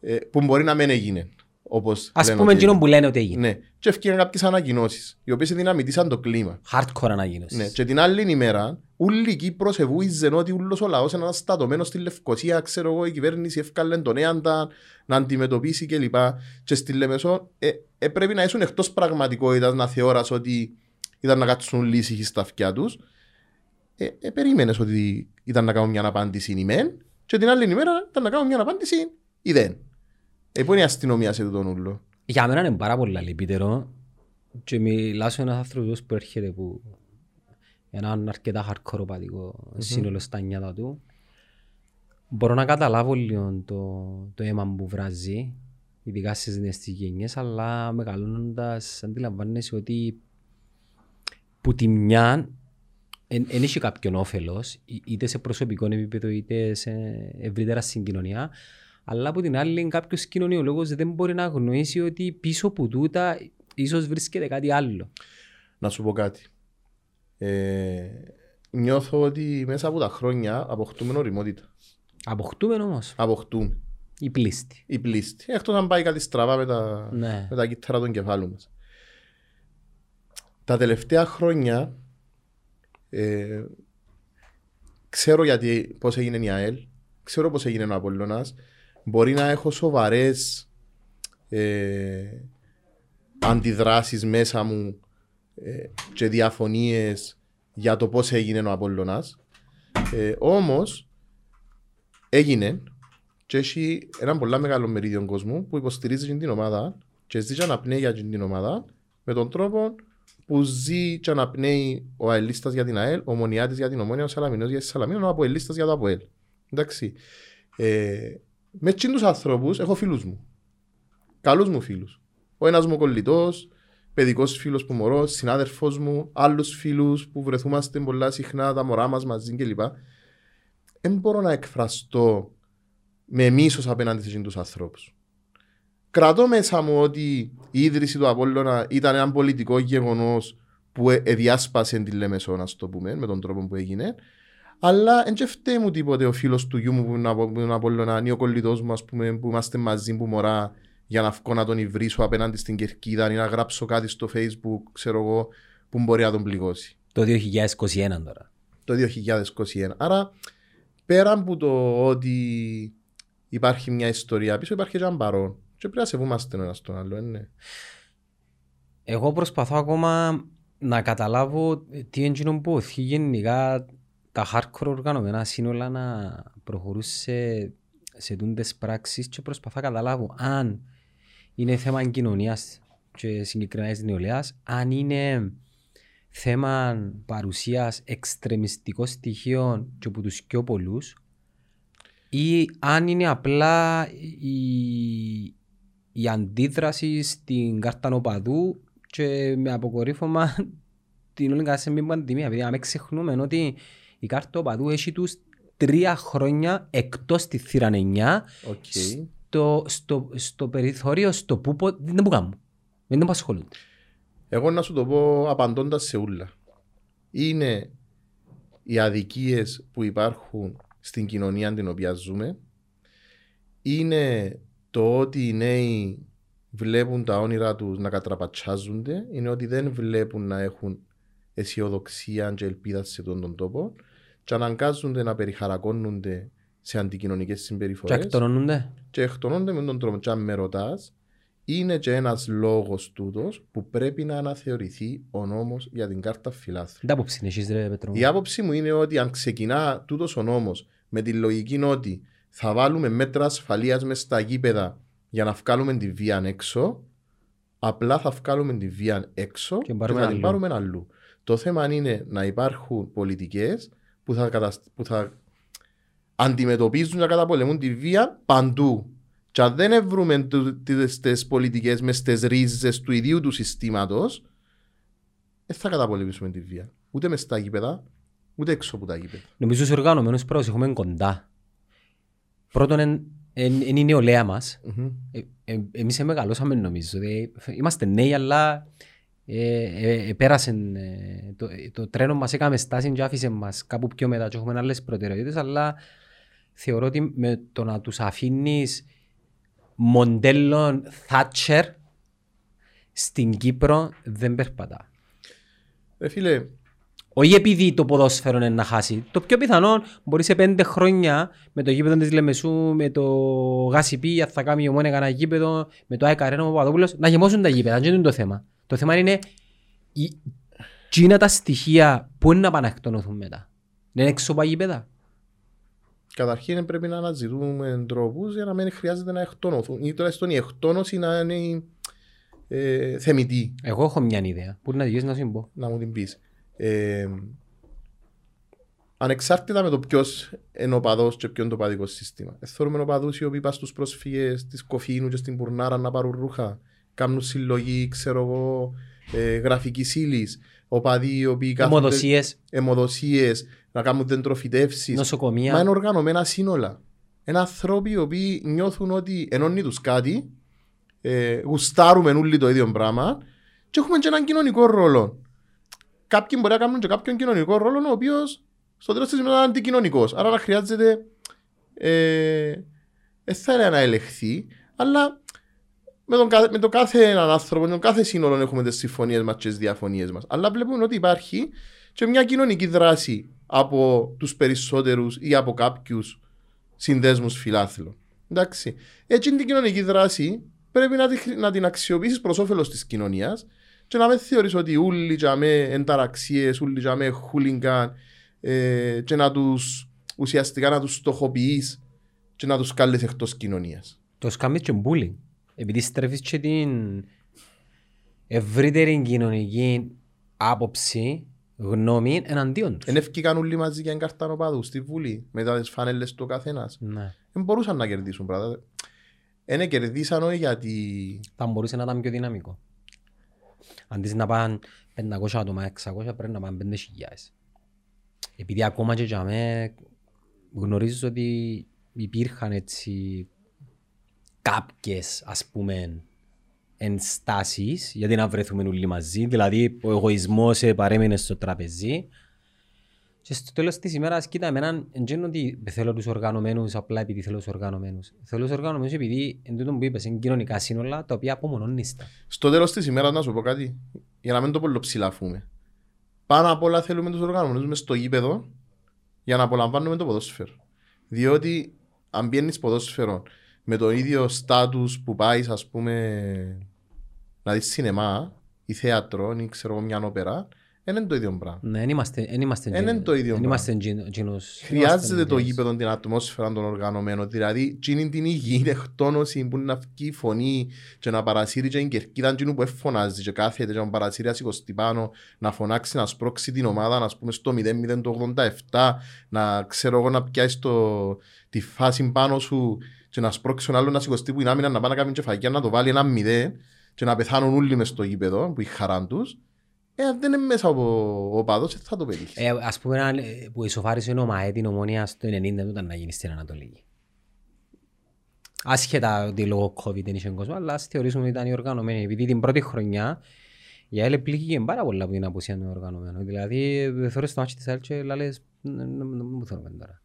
ε, που μπορεί να μην έγινε. Όπως Ας λένε πούμε ότι εκείνο έγινε. που λένε ότι έγινε. Ναι, και εφκήκαν κάποιες ανακοινώσεις, οι οποίες δυναμητήσαν το κλίμα. Hardcore ανακοίνωση. Ναι, και την άλλη ημέρα, όλη η Κύπρος εβούιζε ότι ούλος ο λαός είναι αναστατωμένος στη Λευκοσία, ξέρω εγώ, η κυβέρνηση έφκαλε τον Έαντα να αντιμετωπίσει κλπ. Και στη Λεμεσό ε, ε, πρέπει να ήσουν εκτός πραγματικότητας να θεώρας ότι ήταν να κάτσουν λύση στα αυτιά τους. Ε, ε, περίμενες ότι ήταν να κάνουν μια απάντηση η μεν και την άλλη ημέρα ήταν να κάνουν μια απάντηση η δεν. Ε, πού είναι η αστυνομία σε τούτον ούλο. Για μένα είναι πάρα πολύ λυπητερό και μιλάω σε ένας άνθρωπος που έρχεται που έναν αρκετά hardcore παδικό σύνολο στα νιάτα του. Μπορώ να καταλάβω λίγο το, το αίμα που βράζει, ειδικά στις νέες τις γενιές, αλλά μεγαλώνοντας αντιλαμβάνεσαι ότι που τη μια δεν έχει κάποιον όφελος, εί- είτε σε προσωπικό επίπεδο είτε σε ευρύτερα συγκοινωνία, αλλά από την άλλη κάποιος κοινωνιολόγος δεν μπορεί να αγνοήσει ότι πίσω από τούτα ίσως βρίσκεται κάτι άλλο. Να σου πω κάτι. Ε, νιώθω ότι μέσα από τα χρόνια αποκτούμε οριμότητα. Αποκτούμε όμως Αποκτούμε. η πλήστη. Η πλήστη. Εκτός αν πάει κάτι στραβά με τα, Ναι. με τα κύτταρα των κεφάλων μας. Τα τελευταία χρόνια ε, ξέρω γιατί πώς έγινε η ΑΕΛ, ξέρω πώς έγινε ο Απόλλωνας, μπορεί να έχω σοβαρές ε, αντιδράσεις μέσα μου ε, και διαφωνίες για το πώς έγινε ο Απόλλωνας. Ε, όμως έγινε και έχει ένα πολύ μεγάλο μερίδιο κόσμου που υποστηρίζει την ομάδα και ζει και αναπνέει για την ομάδα με τον τρόπο που ζει και αναπνέει ο αελίστας για την ΑΕΛ, ο Μονιάτης για την Ομόνια, ο Σαλαμινός για τη Σαλαμίνα, ο Αποελίστας για το Αποέλ. Εντάξει. Ε, με τσιν τους ανθρώπους έχω φίλους μου. Καλούς μου φίλους. Ο ένας μου κολλητός, παιδικός φίλος που μωρώ, συνάδελφός μου, άλλους φίλους που βρεθούμαστε πολλά συχνά, τα μωρά μας μαζί κλπ. Δεν μπορώ να εκφραστώ με μίσος απέναντι σε εκείνους τους ανθρώπους. Κρατώ μέσα μου ότι η ίδρυση του Απόλλωνα ήταν ένα πολιτικό γεγονός που ε- εδιάσπασε τη Λεμεσό, να το πούμε, με τον τρόπο που έγινε. Αλλά δεν φταίει μου τίποτε ο φίλος του γιού μου που είναι από που είναι Απόλλωνα ή ο κολλητός μου ας πούμε, που είμαστε μαζί που μωρά για να βγω να τον υβρίσω απέναντι στην κερκίδα ή να γράψω κάτι στο facebook, ξέρω εγώ, που μπορεί να τον πληγώσει Το 2021 τώρα. το 2021. Άρα, πέρα από το ότι υπάρχει μια ιστορία πίσω, υπάρχει και ένα παρόν. Και πρέπει να σεβούμαστε ο ένας τον άλλο, ε, ναι. Εγώ προσπαθώ ακόμα να καταλάβω τι είναι εκείνο που οθεί γενικά τα hardcore οργανωμένα σύνολα να προχωρούν σε, σε τούντες πράξεις και προσπαθώ να καταλάβω αν είναι θέμα κοινωνίας και συγκεκριμένα της νεολαίας, αν είναι θέμα παρουσίας εξτρεμιστικών στοιχείων και από τους πιο πολλούς ή αν είναι απλά η, η αντίδραση στην κάρτα οπαδού και με αποκορύφωμα την όλη κατάσταση πανδημία. Επειδή να μην ξεχνούμε ότι η κάρτα οπαδού έχει τους τρία χρόνια εκτός τη θύρα 9 Οκ. Στο, στο, στο περιθώριο στο που πο- δεν που κάνουν. Δεν τον απασχολούνται. Εγώ να σου το πω απαντώντας σε ούλα. Είναι οι αδικίες που υπάρχουν στην κοινωνία την οποία ζούμε. Είναι το ότι οι νέοι βλέπουν τα όνειρα τους να κατραπατσάζονται. Είναι ότι δεν βλέπουν να έχουν αισιοδοξία και ελπίδα σε αυτόν τον τόπο και αναγκάζονται να περιχαρακώνονται σε αντικοινωνικές Και συμπεριφορέ. εκτονώνονται. Και εκτονώνται με τον τρόπο. Και αν με ρωτάς, είναι και ένας λόγος τούτος που πρέπει να αναθεωρηθεί ο νόμος για την κάρτα φιλάθλου. Δεν τα άποψη είναι εσείς ρε Πέτρο. Η άποψη μου είναι ότι αν ξεκινά τούτος ο νόμος με τη λογική ότι θα βάλουμε μέτρα ασφαλείας μες στα γήπεδα για να βγάλουμε τη βία έξω, απλά θα βγάλουμε τη βία έξω Και και, πάρουμε θα την αλλού. πάρουμε αλλού. Το θέμα είναι να υπάρχουν πολιτικές που, θα κατασ- που θα αντιμετωπίζουν και καταπολεμούν τη βία παντού. Και αν δεν βρούμε τις πολιτικές μες στι ρίζες του ιδίου του συστήματος, δεν θα καταπολεμήσουμε τη βία. Ούτε μες στα γήπεδα, ούτε έξω από τα γήπεδα. Νομίζω στους οργανωμένους πρόοδους έχουμε κοντά. Πρώτον, εν- εν- είναι η νεολαία μας. Μμμ. Ε, ε, εμείς μεγαλώσαμε νομίζω. Δηλαδή, είμαστε νέοι, αλλά ε, ε, ε, πέρασε ε, το, ε, το τρένο μας έκαμε στάση και άφησε μας κάπου πιο μετά και έχουμε άλλες προτεραιότητες, αλλά θεωρώ ότι με το να τους αφήνεις μοντέλο Thatcher στην Κύπρο δεν περπατά. Ρε φίλε, Όχι επειδή το ποδόσφαιρο είναι να χάσει. Το πιο πιθανό μπορεί σε πέντε χρόνια με το γήπεδο της Λεμεσού, με το Γασιπί, αν θα κάνει ο Μόνε κανένα γήπεδο, με το ΑΕΚ Αρένα ο Παπαδόπουλος, να γεμώσουν τα γήπεδα. Δεν είναι το θέμα. Το θέμα είναι η... τι είναι τα στοιχεία που είναι να πάνε να εκτονωθούν μετά. Δεν είναι έξω από τα γήπεδα. Καταρχήν πρέπει να αναζητούμε τρόπους για να μην χρειάζεται να εκτονωθούν. Ή τουλάχιστον η εκτόνωση να είναι ε, θεμητή, Εγώ έχω μια ιδέα. Πού να δικαιώσει να σου την πω. να μου την πεις. Ε, ανεξάρτητα με το ποιος είναι ο παδός και ποιο είναι το παδικό σύστημα. Ε, Θεωρούμε οπαδού οι οποίοι πας στους πρόσφυγες της Κοφίνου και στην Πουρνάρα να πάρουν ρούχα, κάνουν συλλογή, ξέρω εγώ, ε, γραφικής ύλης. Οπαδοί οι οποίοι κάθονται Ομοδοσίες, αιμοδοσίες, να κάνουν δεντροφυτεύσεις. νοσοκομεία. Μα είναι οργανωμένα σύνολα. Είναι άνθρωποι οι οποίοι νιώθουν ότι ενώνει τους κάτι, ε, γουστάρουμε όλοι το ίδιο πράγμα και έχουμε και έναν κοινωνικό ρόλο. Κάποιοι μπορεί να κάνουν και κάποιον κοινωνικό ρόλο, ο οποίος στο τέλος της ημέρα είναι αντικοινωνικός. Άρα να χρειάζεται. Ε, δεν θα είναι να ελεγχθεί, αλλά με, τον, κάθε- με το κάθε έναν άνθρωπο, με τον κάθε σύνολο έχουμε τις συμφωνίες μας και τις διαφωνίες μας. Αλλά βλέπουμε ότι υπάρχει και μια κοινωνική δράση από τους περισσότερους ή από κάποιους συνδέσμους φιλάθλων. Εντάξει. Έτσι είναι την κοινωνική δράση πρέπει να, τη, χρη- να την αξιοποιήσεις προς όφελος της κοινωνίας και να μην θεωρείς ότι όλοι τζαμέ ενταραξίες, όλοι τζαμέ χούλιγκαν ε, και να τους ουσιαστικά να τους στοχοποιείς και να τους κάλεις εκτός κοινωνίας. Το σκάμεις και bullying. Επειδή στρέφεις και την ευρύτερη κοινωνική άποψη, γνώμη εναντίον τους. Εν ευκήκαν όλοι μαζί για εγκαρτάνο πάδου στη Βουλή μετά τις φανέλες του καθένας. Ναι. Δεν μπορούσαν να κερδίσουν πράγματα. Δεν κερδίσαν όχι γιατί Θα μπορούσε να ήταν πιο δυναμικό. Αντί να πάνε 500 άτομα, 600 πρέπει να πάνε 5.000. Επειδή ακόμα και για μέ γνωρίζω ότι υπήρχαν έτσι κάποιες ας πούμε ενστάσεις γιατί να βρεθούμε όλοι μαζί. Δηλαδή ο εγωισμός ε, παρέμεινε στο τραπεζί. Και στο τέλος της ημέρας, κοίτα, εμένα δεν είναι ότι θέλω τους οργανωμένους απλά επειδή θέλω τους οργανωμένους. Θέλω τους οργανωμένους επειδή, εν τούτο που είπες, είναι κοινωνικά σύνολα τα οποία απομονώνεις τα. στο τέλος της ημέρας να σου πω κάτι για να μην το πολλοψηλαφούμε. Πάνω απ' όλα θέλουμε τους οργανωμένους μες στο γήπεδο για να απολαμβάνουμε το ποδόσφαιρο. Διότι αν πιένεις ποδόσφαιρο με το ίδιο στάτους που πάεις ας πούμε να δεις σινεμά ή θέατρο ή ξέρω εγώ μια όπερα δεν είναι το ίδιο πράγμα. Ναι, δεν είμαστε, εν είμαστε, Εν είναι το ίδιο εν πράγμα. είμαστε τζιν- τζινούς- Χρειάζεται είμαστε το τζινούς. γήπεδο την ατμόσφαιρα των οργανωμένων. Δηλαδή, τι είναι την υγιή εκτόνωση που είναι να βγει η φωνή και να παρασύρει και την κερκίδα εκείνου που εφωνάζει και κάθεται και να παρασύρει να σηκωστεί πάνω, να φωνάξει, να σπρώξει την ομάδα, να πούμε στο 0-0 το 87, να ξέρω εγώ να πιάσει το, τη φάση πάνω σου και να σπρώξει τον άλλο να σηκωστεί που είναι άμυνα, να πάει να κάνει κεφαγιά, να το βάλει ένα 0 και να πεθάνουν όλοι μες στο γήπεδο που η χαρά τους. Ε, αν δεν είναι μέσα ο, ο παδός, δεν θα το πετύχει. Ε, ας πούμε έναν, ε, που ισοφάρισε ο ΜΑΕ την ομόνια στο 90 δεν ήταν να γίνει στην Ανατολική. Άσχετα ότι λόγω COVID δεν είχε κόσμο, αλλά ας θεωρήσουμε ότι ήταν οι οργανωμένοι. Επειδή την πρώτη χρονιά η ΑΕΛ πλήγηκε πάρα πολλά που είναι απουσία των οργανωμένων. Δηλαδή, θεωρείς το μάτσι της ΑΕΛ και λες, δεν μου θέλουμε τώρα.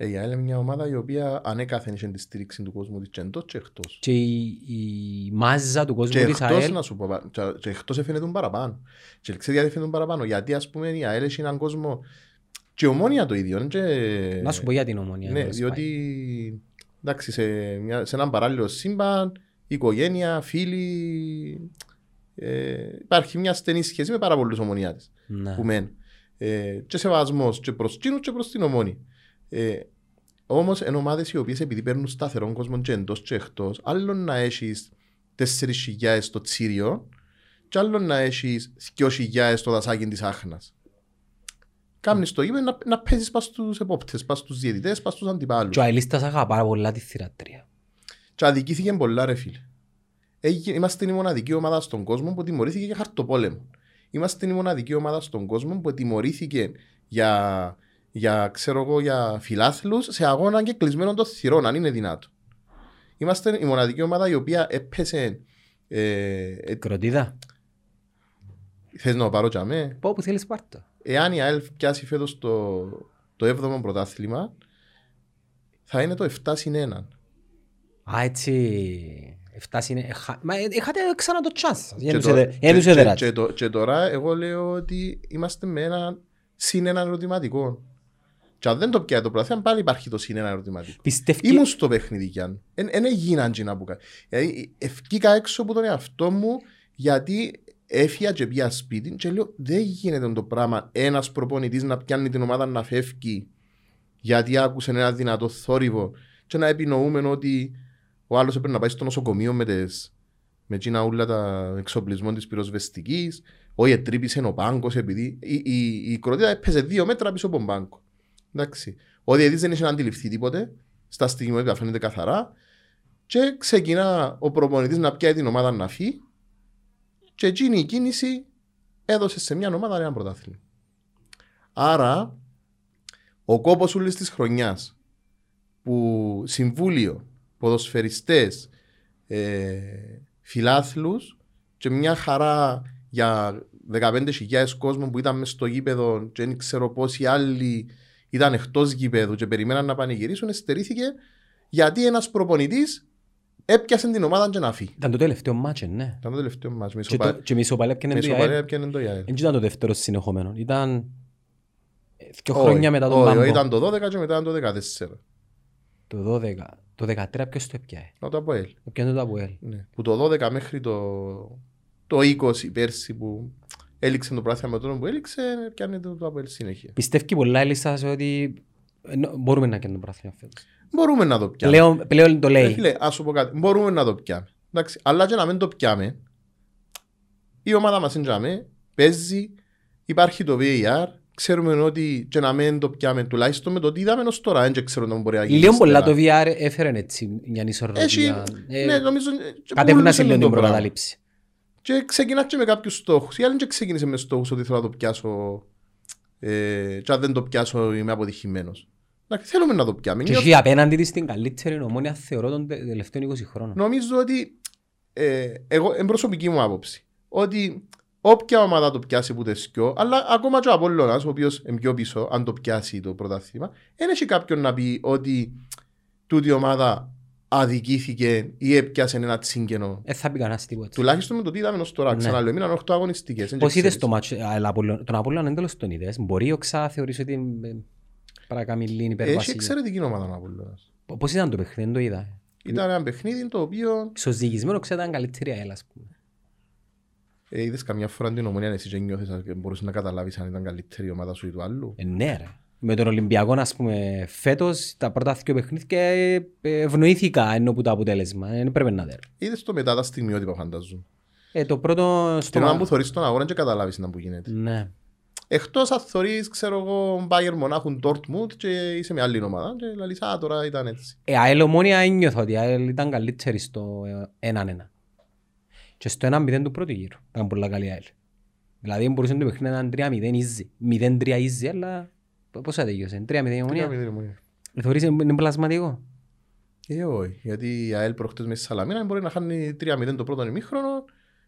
Ε, η ΑΕΛ είναι μια ομάδα η οποία ανέκαθεν είχε τη στήριξη του κόσμου της και εντός και εκτός. Και η, η μάζα του κόσμου Και της εκτός ΑΕΛ, να σου πω, πα- και- και εκτός έφερε τον παραπάνω. Και ξέρεις γιατί έφερε τον παραπάνω; Γιατί ας πούμε η ΑΕΛ έχει έναν κόσμο και Ομόνοια το ίδιο. είναι Και... να σου πω για την Ομόνοια. Ναι, να σου διότι εντάξει, σε, μια, σε έναν παράλληλο σύμπαν, οικογένεια, φίλοι, ε, υπάρχει μια στενή σχέση με πάρα πολλούς ομονιάτες πάει. Ναι. που μένουν. Ε, και σεβασμός και προς εκείνους και προς την ομόνια. Ε, Όμως, εν ομάδες οι οποίες επειδή παίρνουν σταθερόν κόσμο και εντός και εκτός, άλλο να έχεις 4.000 στο Τσίριο, και άλλο να έχεις 2.000 στο δασάκι της Άχνας. Κάμνεις το γήπεδο να, να παίζεις πας στους επόπτες, πας στους διαιτητές, πας στους αντιπάλους. Και ο Αελίστας αγαπά πάρα πολλά τη θηρατρία. Και αδικήθηκε πολλά, ρε φίλε. Έγινε- Είμαστε η μοναδική ομάδα στον κόσμο που τιμωρήθηκε για χαρτοπόλεμο. Είμαστε η μοναδική ομάδα στον κόσμο που τιμωρήθηκε για, για, ξέρω εγώ, για φιλάθλους σε αγώνα και κλεισμένων των θυρών, αν είναι δυνατό. Είμαστε η μοναδική ομάδα η οποία έπεσε. Ε, ε, Κροτίδα. θες να το πάρω τζαμέ; Πω που θέλεις πάρ' το. Εάν η ΑΕΛ πιάσει φέτος το, το 7ο πρωτάθλημα, θα είναι το 7 συν 1. Α, έτσι. Εφτάσει είναι... εχα- Μα ε, είχατε ξανά το chance σας. Για Και να το- τους εδε- για να τους και- εδεράτε. και το- Και τώρα εγώ λέω ότι είμαστε με ένα συν ένα ερωτηματικό. Και αν δεν το πιάει το πρωτάθλημα, πάλι υπάρχει το συν ένα ερωτηματικό. Πιστεύει... Ήμουν στο παιχνίδι κι αν. Δεν έγιναν τζίνα που κάνει. Δηλαδή, ευκήκα έξω από τον εαυτό μου γιατί έφυγα και πια σπίτι και λέω δεν γίνεται το πράγμα ένας προπονητής να πιάνει την ομάδα να φεύγει γιατί άκουσε ένα δυνατό θόρυβο και να επινοούμε ότι ο άλλος έπρεπε να πάει στο νοσοκομείο με τις με εκείνα όλα τα εξοπλισμό της πυροσβεστικής όχι ετρύπησε ο πάγκος επειδή η, η, η κροτίδα έπαιζε δύο μέτρα πίσω από τον πάγκο. Εντάξει. Ο διαιτητής δεν είχε να αντιληφθεί τίποτε στα στιγμιότυπα φαίνεται καθαρά και ξεκινά ο προπονητής να πιάει την ομάδα να φύγει και εκείνη η κίνηση έδωσε σε μια ομάδα ένα πρωτάθλημα. Άρα ο κόπος όλης της χρονιάς που συμβούλιο, ποδοσφαιριστές, ε, φιλάθλους και μια χαρά για 15.000 κόσμο που ήταν μες στο γήπεδο και δεν ξέρω πόσοι άλλοι ήταν εκτός γήπεδου και περιμέναν να πανηγυρίσουν, εστερήθηκε γιατί ένας προπονητής έπιασε την ομάδα και να φύγει. Ήταν το τελευταίο μάτσο, ναι. Ήταν το τελευταίο μας. Με Και το- Και με ισοπαλία με έπιανε το ισοπαλία ΙΑΕΛ. έπιανε το ΙΑΕΛ. Δεν ήταν το δεύτερο συνεχόμενο. Ήταν ε, δύο Όχι, χρόνια μετά τον όχι, Πάμπο. Ήταν το 12 και μετά ήταν το 14. Το 12. Το 13 ποιος το έπιανε; Να το ΑΠΟΕΛ. Έπιανε το Αποέλ. Ναι. Που το 12 μέχρι το, το 20 πέρσι που έληξε το πράθυμα με τον που έληξε, πιάνε το, το ΑΠΟΕΛ συνέχεια. Πιστεύει πολλά η λίστα σας ότι ενώ μπορούμε να κάνουμε το πράθυμα φέτος. Μπορούμε να το πιάμε. Πλέον, πλέον το Ε, λέει. φίλε, ας σου πω κάτι. Μπορούμε να το πιάμε. Εντάξει, αλλά και να μην το πιάμε, η ομάδα μας είναι παίζει, υπάρχει το VAR, ξέρουμε ότι και να μην το πιάμε τουλάχιστον με το τι είδαμε ως τώρα, δεν ξέρω να μπορεί να γίνει. Λίγο πολλά το ύστερα. VR έφερε έτσι μια Έχει, ισορροπία. Ε, ναι, νομίζω, ε, και Κατέβνασε πουλούσε λίγο την το πράγμα. προκατάληψη. Και ξεκινάς και με κάποιους στόχους. Η άλλη δεν ξεκίνησε με στόχους ότι θέλω να το πιάσω ε, και αν δεν το πιάσω είμαι αποτυχημένος. Εντάξει, θέλουμε να το πιάμε. Και Νιώθω- έχει απέναντι της την καλύτερη ομόνια θεωρώ των τε- τελευταίων 20 χρόνων. Νομίζω ότι ε, εγώ, εν προσωπική μου άποψη, ότι όποια ομάδα το πιάσει που τεσκιό, αλλά ακόμα και ο Απόλλωνας, ο οποίος είναι πιο πίσω, αν το πιάσει το πρωτάθλημα, δεν έχει κάποιον να πει ότι τούτη η ομάδα αδικήθηκε ή έπιασε ένα τσίγκενο. Δεν θα πει κανένας τίποτα. Τουλάχιστον με το τι είδαμε ως τώρα. Ναι. Ξαναλέω, μείναν 8 αγωνιστικές. δεν Πώς είδες ξέρεις. το μάτσο, αλλά Απόλλων- τον Απόλλωνα δεν τέλος τον είδες; Μπορεί ο Ξά θεωρείς ότι ε, παρακαμιλή είναι Έχει υπερβασίλεια. εξαιρετική ομάδα ο Απόλλωνας. Πώς ήταν το παιχνίδι, δεν το είδα. Ήταν ένα παιχνίδι το οποίο Ξοζυγισμένο Ξά ήταν καλύτερη ΑΕΛ, ας πούμε. ε, είδες καμιά φορά την ομονία εσύ και νιώθεις ότι μπορούσες να καταλάβεις αν ήταν καλύτερη η ομάδα σου ή του άλλου; Ε, ναι ρε. Με τον Ολυμπιακό, ας πούμε, φέτος, τα πρώτα δύο παιχνίδια ε, ε, ευνοήθηκα ενώ που το αποτέλεσμα. Δεν πρέπει να δέρω. Είδες το μετά τα στιγμιότυπα φαντάζομαι. Ε, το πρώτο στο... Την ώρα που θωρείς τον αγώνα και καταλάβεις να που γίνεται. Ναι. Εκτός αν θωρείς, ξέρω εγώ, Bayern Μονάχουν Dortmund και είσαι με άλλη ομάδα και λαλείς, α, τώρα ήταν έτσι. Ε, ΑΕΛ ομόνια ένιωθα ότι η ΑΕΛ ήταν καλύτερη στο ε, 1-1. Και στο 1-0 του πρώτου γύρου ήταν πολλά καλή η ΑΕΛ. Δηλαδή μπορούσε να το παιχνίδι να ήταν 3-0 easy. 0-3 easy, αλλά πώς θα τελειωσε. 3-0 η ομόνια. Τρία μηδέν, ομονία. Θεωρείς είναι είναι πλασματικό; Ε, όχι. Γιατί η ΑΕΛ προχτές με στη Σαλαμίνα μπορεί να χάνει 3-0 το πρώτο ημίχρονο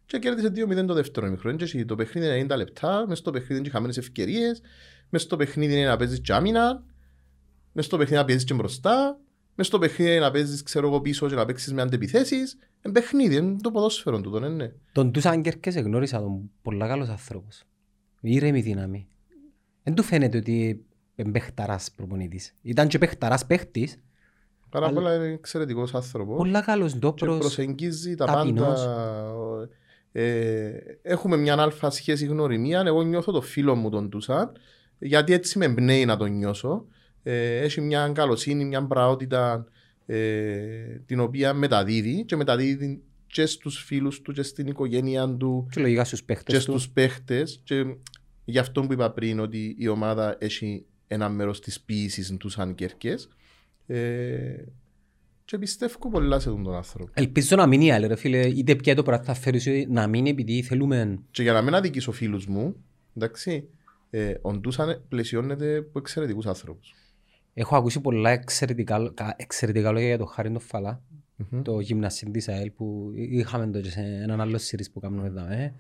και κέρδισε 2-0 το δεύτερο ημίχρονο. Και το παιχνίδι είναι 90 λεπτά, μέσα στο παιχνίδι είναι χαμένες ευκαιρίες, μέσα στο παιχνίδι είναι να παίζεις και άμυνα, μέσα στο παιχνίδι να παίζεις και μπροστά, μέσα στο παιχνίδι να παίζεις ξέρω εγώ πίσω και να παίξεις με αντεπιθέσεις. Είναι παιχνίδι, είναι το ποδόσφαιρο του, δεν είναι. Τον Τούσαν Κέρκες εγνώρισα τον πολλά καλός άνθρωπος. Ήρεμη δύναμη. Δεν του φαίνεται ότι είναι παιχταράς προπονητής. Ήταν και παιχταράς παίχτης. Πάρα Αλλά... πολλά είναι εξαιρετικός άνθρωπος. Πολλά καλός Και ντόπρος. προσεγγίζει τα ταπεινός. πάντα. Ε, έχουμε μια αλφα σχέση γνωριμία. Εγώ νιώθω το φίλο μου τον Τούσαν, γιατί έτσι με εμπνέει να τον νιώσω. Ε, έχει μια καλοσύνη, μια πραότητα ε, την οποία μεταδίδει και μεταδίδει και στους φίλους του και στην οικογένεια του Και λογικά στους και παίχτες του. στους παίχτες και γι' αυτό που είπα πριν ότι η ομάδα έχει ένα μέρος της ποιήσης τους σαν κέρκες ε, και πιστεύω πολλά σε τον άνθρωπο. Ελπίζω να μείνει άλλη ρε φίλε. Είτε πια το πράγμα θα φέρεις να μείνει επειδή θέλουμε... Και για να μην αδικήσω φίλους μου, εντάξει, ε, ο Ντούσαν πλαισιώνεται από εξαιρετικούς άνθρωπους. Έχω ακούσει πολλά εξαιρετικά, κα- εξαιρετικά λόγια για το Χάρη τον Φαλά. Το γυμναστή της ΑΕΛ που είχαμε το και σε έναν άλλο series που κάνουμε εδώ. Ε.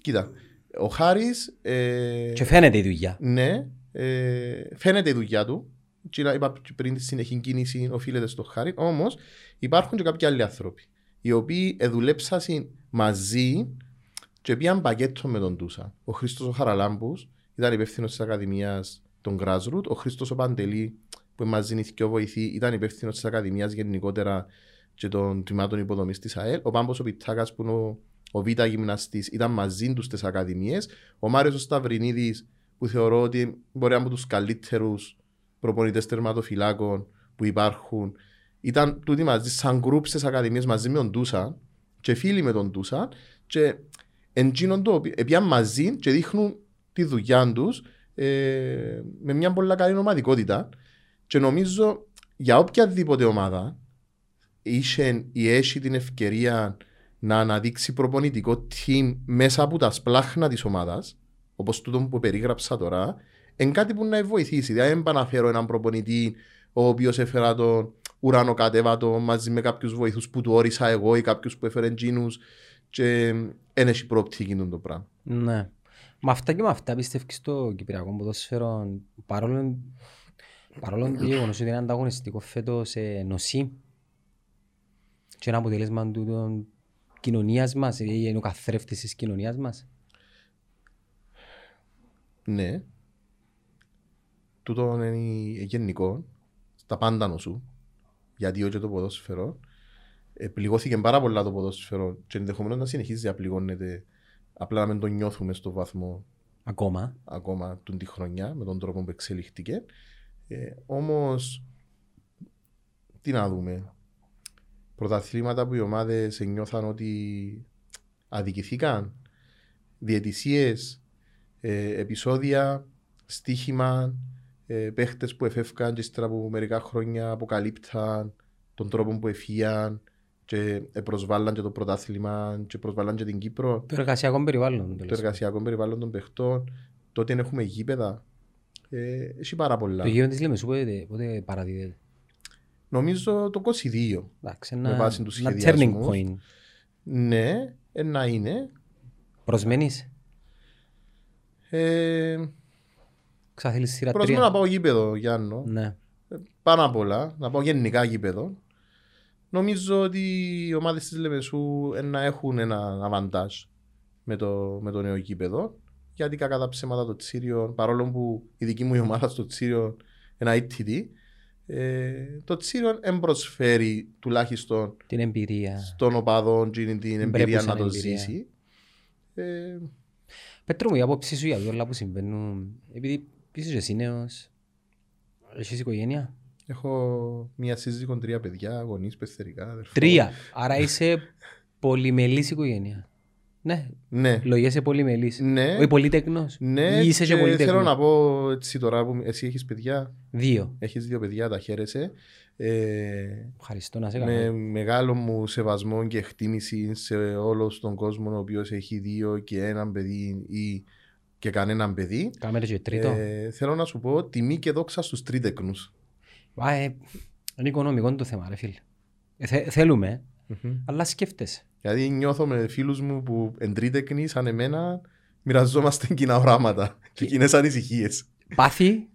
Κοίτα, ο Χάρης, ε, Και φαίνεται η δουλειά. ναι, ε, φαίνεται η δουλειά του. Και είπα και πριν τη συνεχή κίνηση οφείλεται στο Χάρη. Όμως υπάρχουν και κάποιοι άλλοι άνθρωποι οι οποίοι εδουλέψαν μαζί και πήγαν πακέτο με τον Τούσα. Ο Χρήστος ο Χαραλάμπους ήταν υπεύθυνος της Ακαδημίας των Grassroot. Ο Χρήστος ο Παντελή, που είναι μαζί νηθικιό βοηθή, ήταν υπεύθυνος της Ακαδημίας γενικότερα και των τμήματων υποδομής της ΑΕΛ. Ο Πάμπος ο Πιτσάκα, που είναι ο, ο Β' γυμναστής, ήταν μαζί τους στις Ακαδημίες. Ο Μάριος ο Σταυρινίδης, που θεωρώ ότι μπορεί να είναι από τους καλύτερους προπονητές τερματοφυλάκων που υπάρχουν. Ήταν τούτοι μαζί, σαν γκρουπ στις Ακαδημίες μαζί με τον Τούσα και φίλοι με τον Τούσα. Και εντζήνον το οποίο έπιαν μαζί και δείχνουν τη δουλειά τους ε, με μια πολύ καλή ομαδικότητα. Και νομίζω για οποιαδήποτε ομάδα είχε ή έχει την ευκαιρία να αναδείξει προπονητικό team μέσα από τα σπλάχνα της ομάδας, όπως τούτο που περίγραψα τώρα, είναι κάτι που να βοηθήσει. Δηλαδή, δεν πάω να φέρω έναν προπονητή ο οποίος έφερα τον ουρανό κατέβατο μαζί με κάποιους βοηθούς που του όρισα εγώ ή κάποιους που έφερε τζίνους και δεν έχει προοπτική το πράγμα. Ναι. Με αυτά και με αυτά πιστεύεις στο Κυπριακό ποδόσφαιρο παρόλο, παρόλο το γεγονός ότι είναι ανταγωνιστικό φέτος σε νοσή και ένα αποτέλεσμα του των κοινωνίας μας, ή είναι ο καθρέφτης της κοινωνίας μας. Ναι. Τούτο είναι γενικό. Στα πάντα νοσού. Γιατί όχι το ποδόσφαιρο. Ε, πληγώθηκε πάρα πολλά το ποδόσφαιρο και ενδεχομένως να συνεχίζει να πληγώνεται. Απλά να μην το νιώθουμε στο βαθμό Ακόμα. ακόμα του τη χρονιά με τον τρόπο που εξελιχτήκε. Ε, Όμως, τι να δούμε. Πρωταθλήματα που οι ομάδες νιώθαν ότι αδικηθήκαν. Διαιτησίες, ε, επεισόδια, στοίχημα, ε, παίχτες που εφεύκαν και ύστερα από μερικά χρόνια αποκαλύπταν τον τρόπο που εφίαν και ε, προσβάλλαν και το πρωτάθλημα και προσβάλλαν και την Κύπρο Το εργασιακό περιβάλλον. το τέλος. εργασιακό περιβάλλον των παιχτών, τότε αν έχουμε γήπεδα. Ε, έχει πάρα πολλά. Το γήπεδο της Λεμεσού πότε, πότε παραδίδεται. Νομίζω το 22. Εντάξει, Με ένα, βάση τους ένα turning σχεδιασμούς. point. Ναι, ε, να είναι. Προσμένεις. Ε, Ξαθέλεις σειρά Προσμένω τρία. να πάω γήπεδο, Γιάννο. Ναι. Πάνω απ' όλα, να πάω γενικά γήπεδο. Νομίζω ότι οι ομάδες της Λεμεσού ε, να έχουν ένα αβαντάζ με το, με το νέο γήπεδο. Γιατί κακά τα ψέματα το Τσίριο, παρόλο που η δική μου η ομάδα στο Τσίριο ένα ITD, ε, το Τσίριο δεν προσφέρει τουλάχιστον Την εμπειρία. στον οπαδό την, την εμπειρία Μπρέπουσαν να το εμπειρία. ζήσει. Ε, Πέτρο μου, η άποψη σου για όλα που συμβαίνουν, επειδή είσαι και εσύ νέος, έχεις οικογένεια; έχω μια σύζυγο, τρία παιδιά, γονείς, πεθερικά, αδερφό. Τρία. Άρα είσαι πολυμελής οικογένεια. Ναι, Ναι. λογιέσαι πολυμελής. Ναι. Όχι πολύτεκνος. Ναι, Ή είσαι και και πολυτέχνος. θέλω να πω έτσι τώρα που εσύ έχεις παιδιά, Δύο. έχεις δύο παιδιά, τα χαίρεσαι. Ε, Ευχαριστώ να σε με κάνω. μεγάλο μου σεβασμό και εκτίμηση σε όλος τον κόσμο ο οποίος έχει δύο και έναν παιδί ή και κανέναν παιδί. Κάμε και τρίτο. Ε, θέλω να σου πω τιμή και δόξα στους τρίτεκνους. Α, ε, Είναι οικονομικό το θέμα, ρε φίλε. Ε, θε- θέλουμε, αλλά σκέφτεσαι. Γιατί νιώθω με φίλους μου που εν τρίτεκνοι σαν εμένα μοιραζόμαστε κοινά οράματα και κοινές ανησυχίες. Πάθη;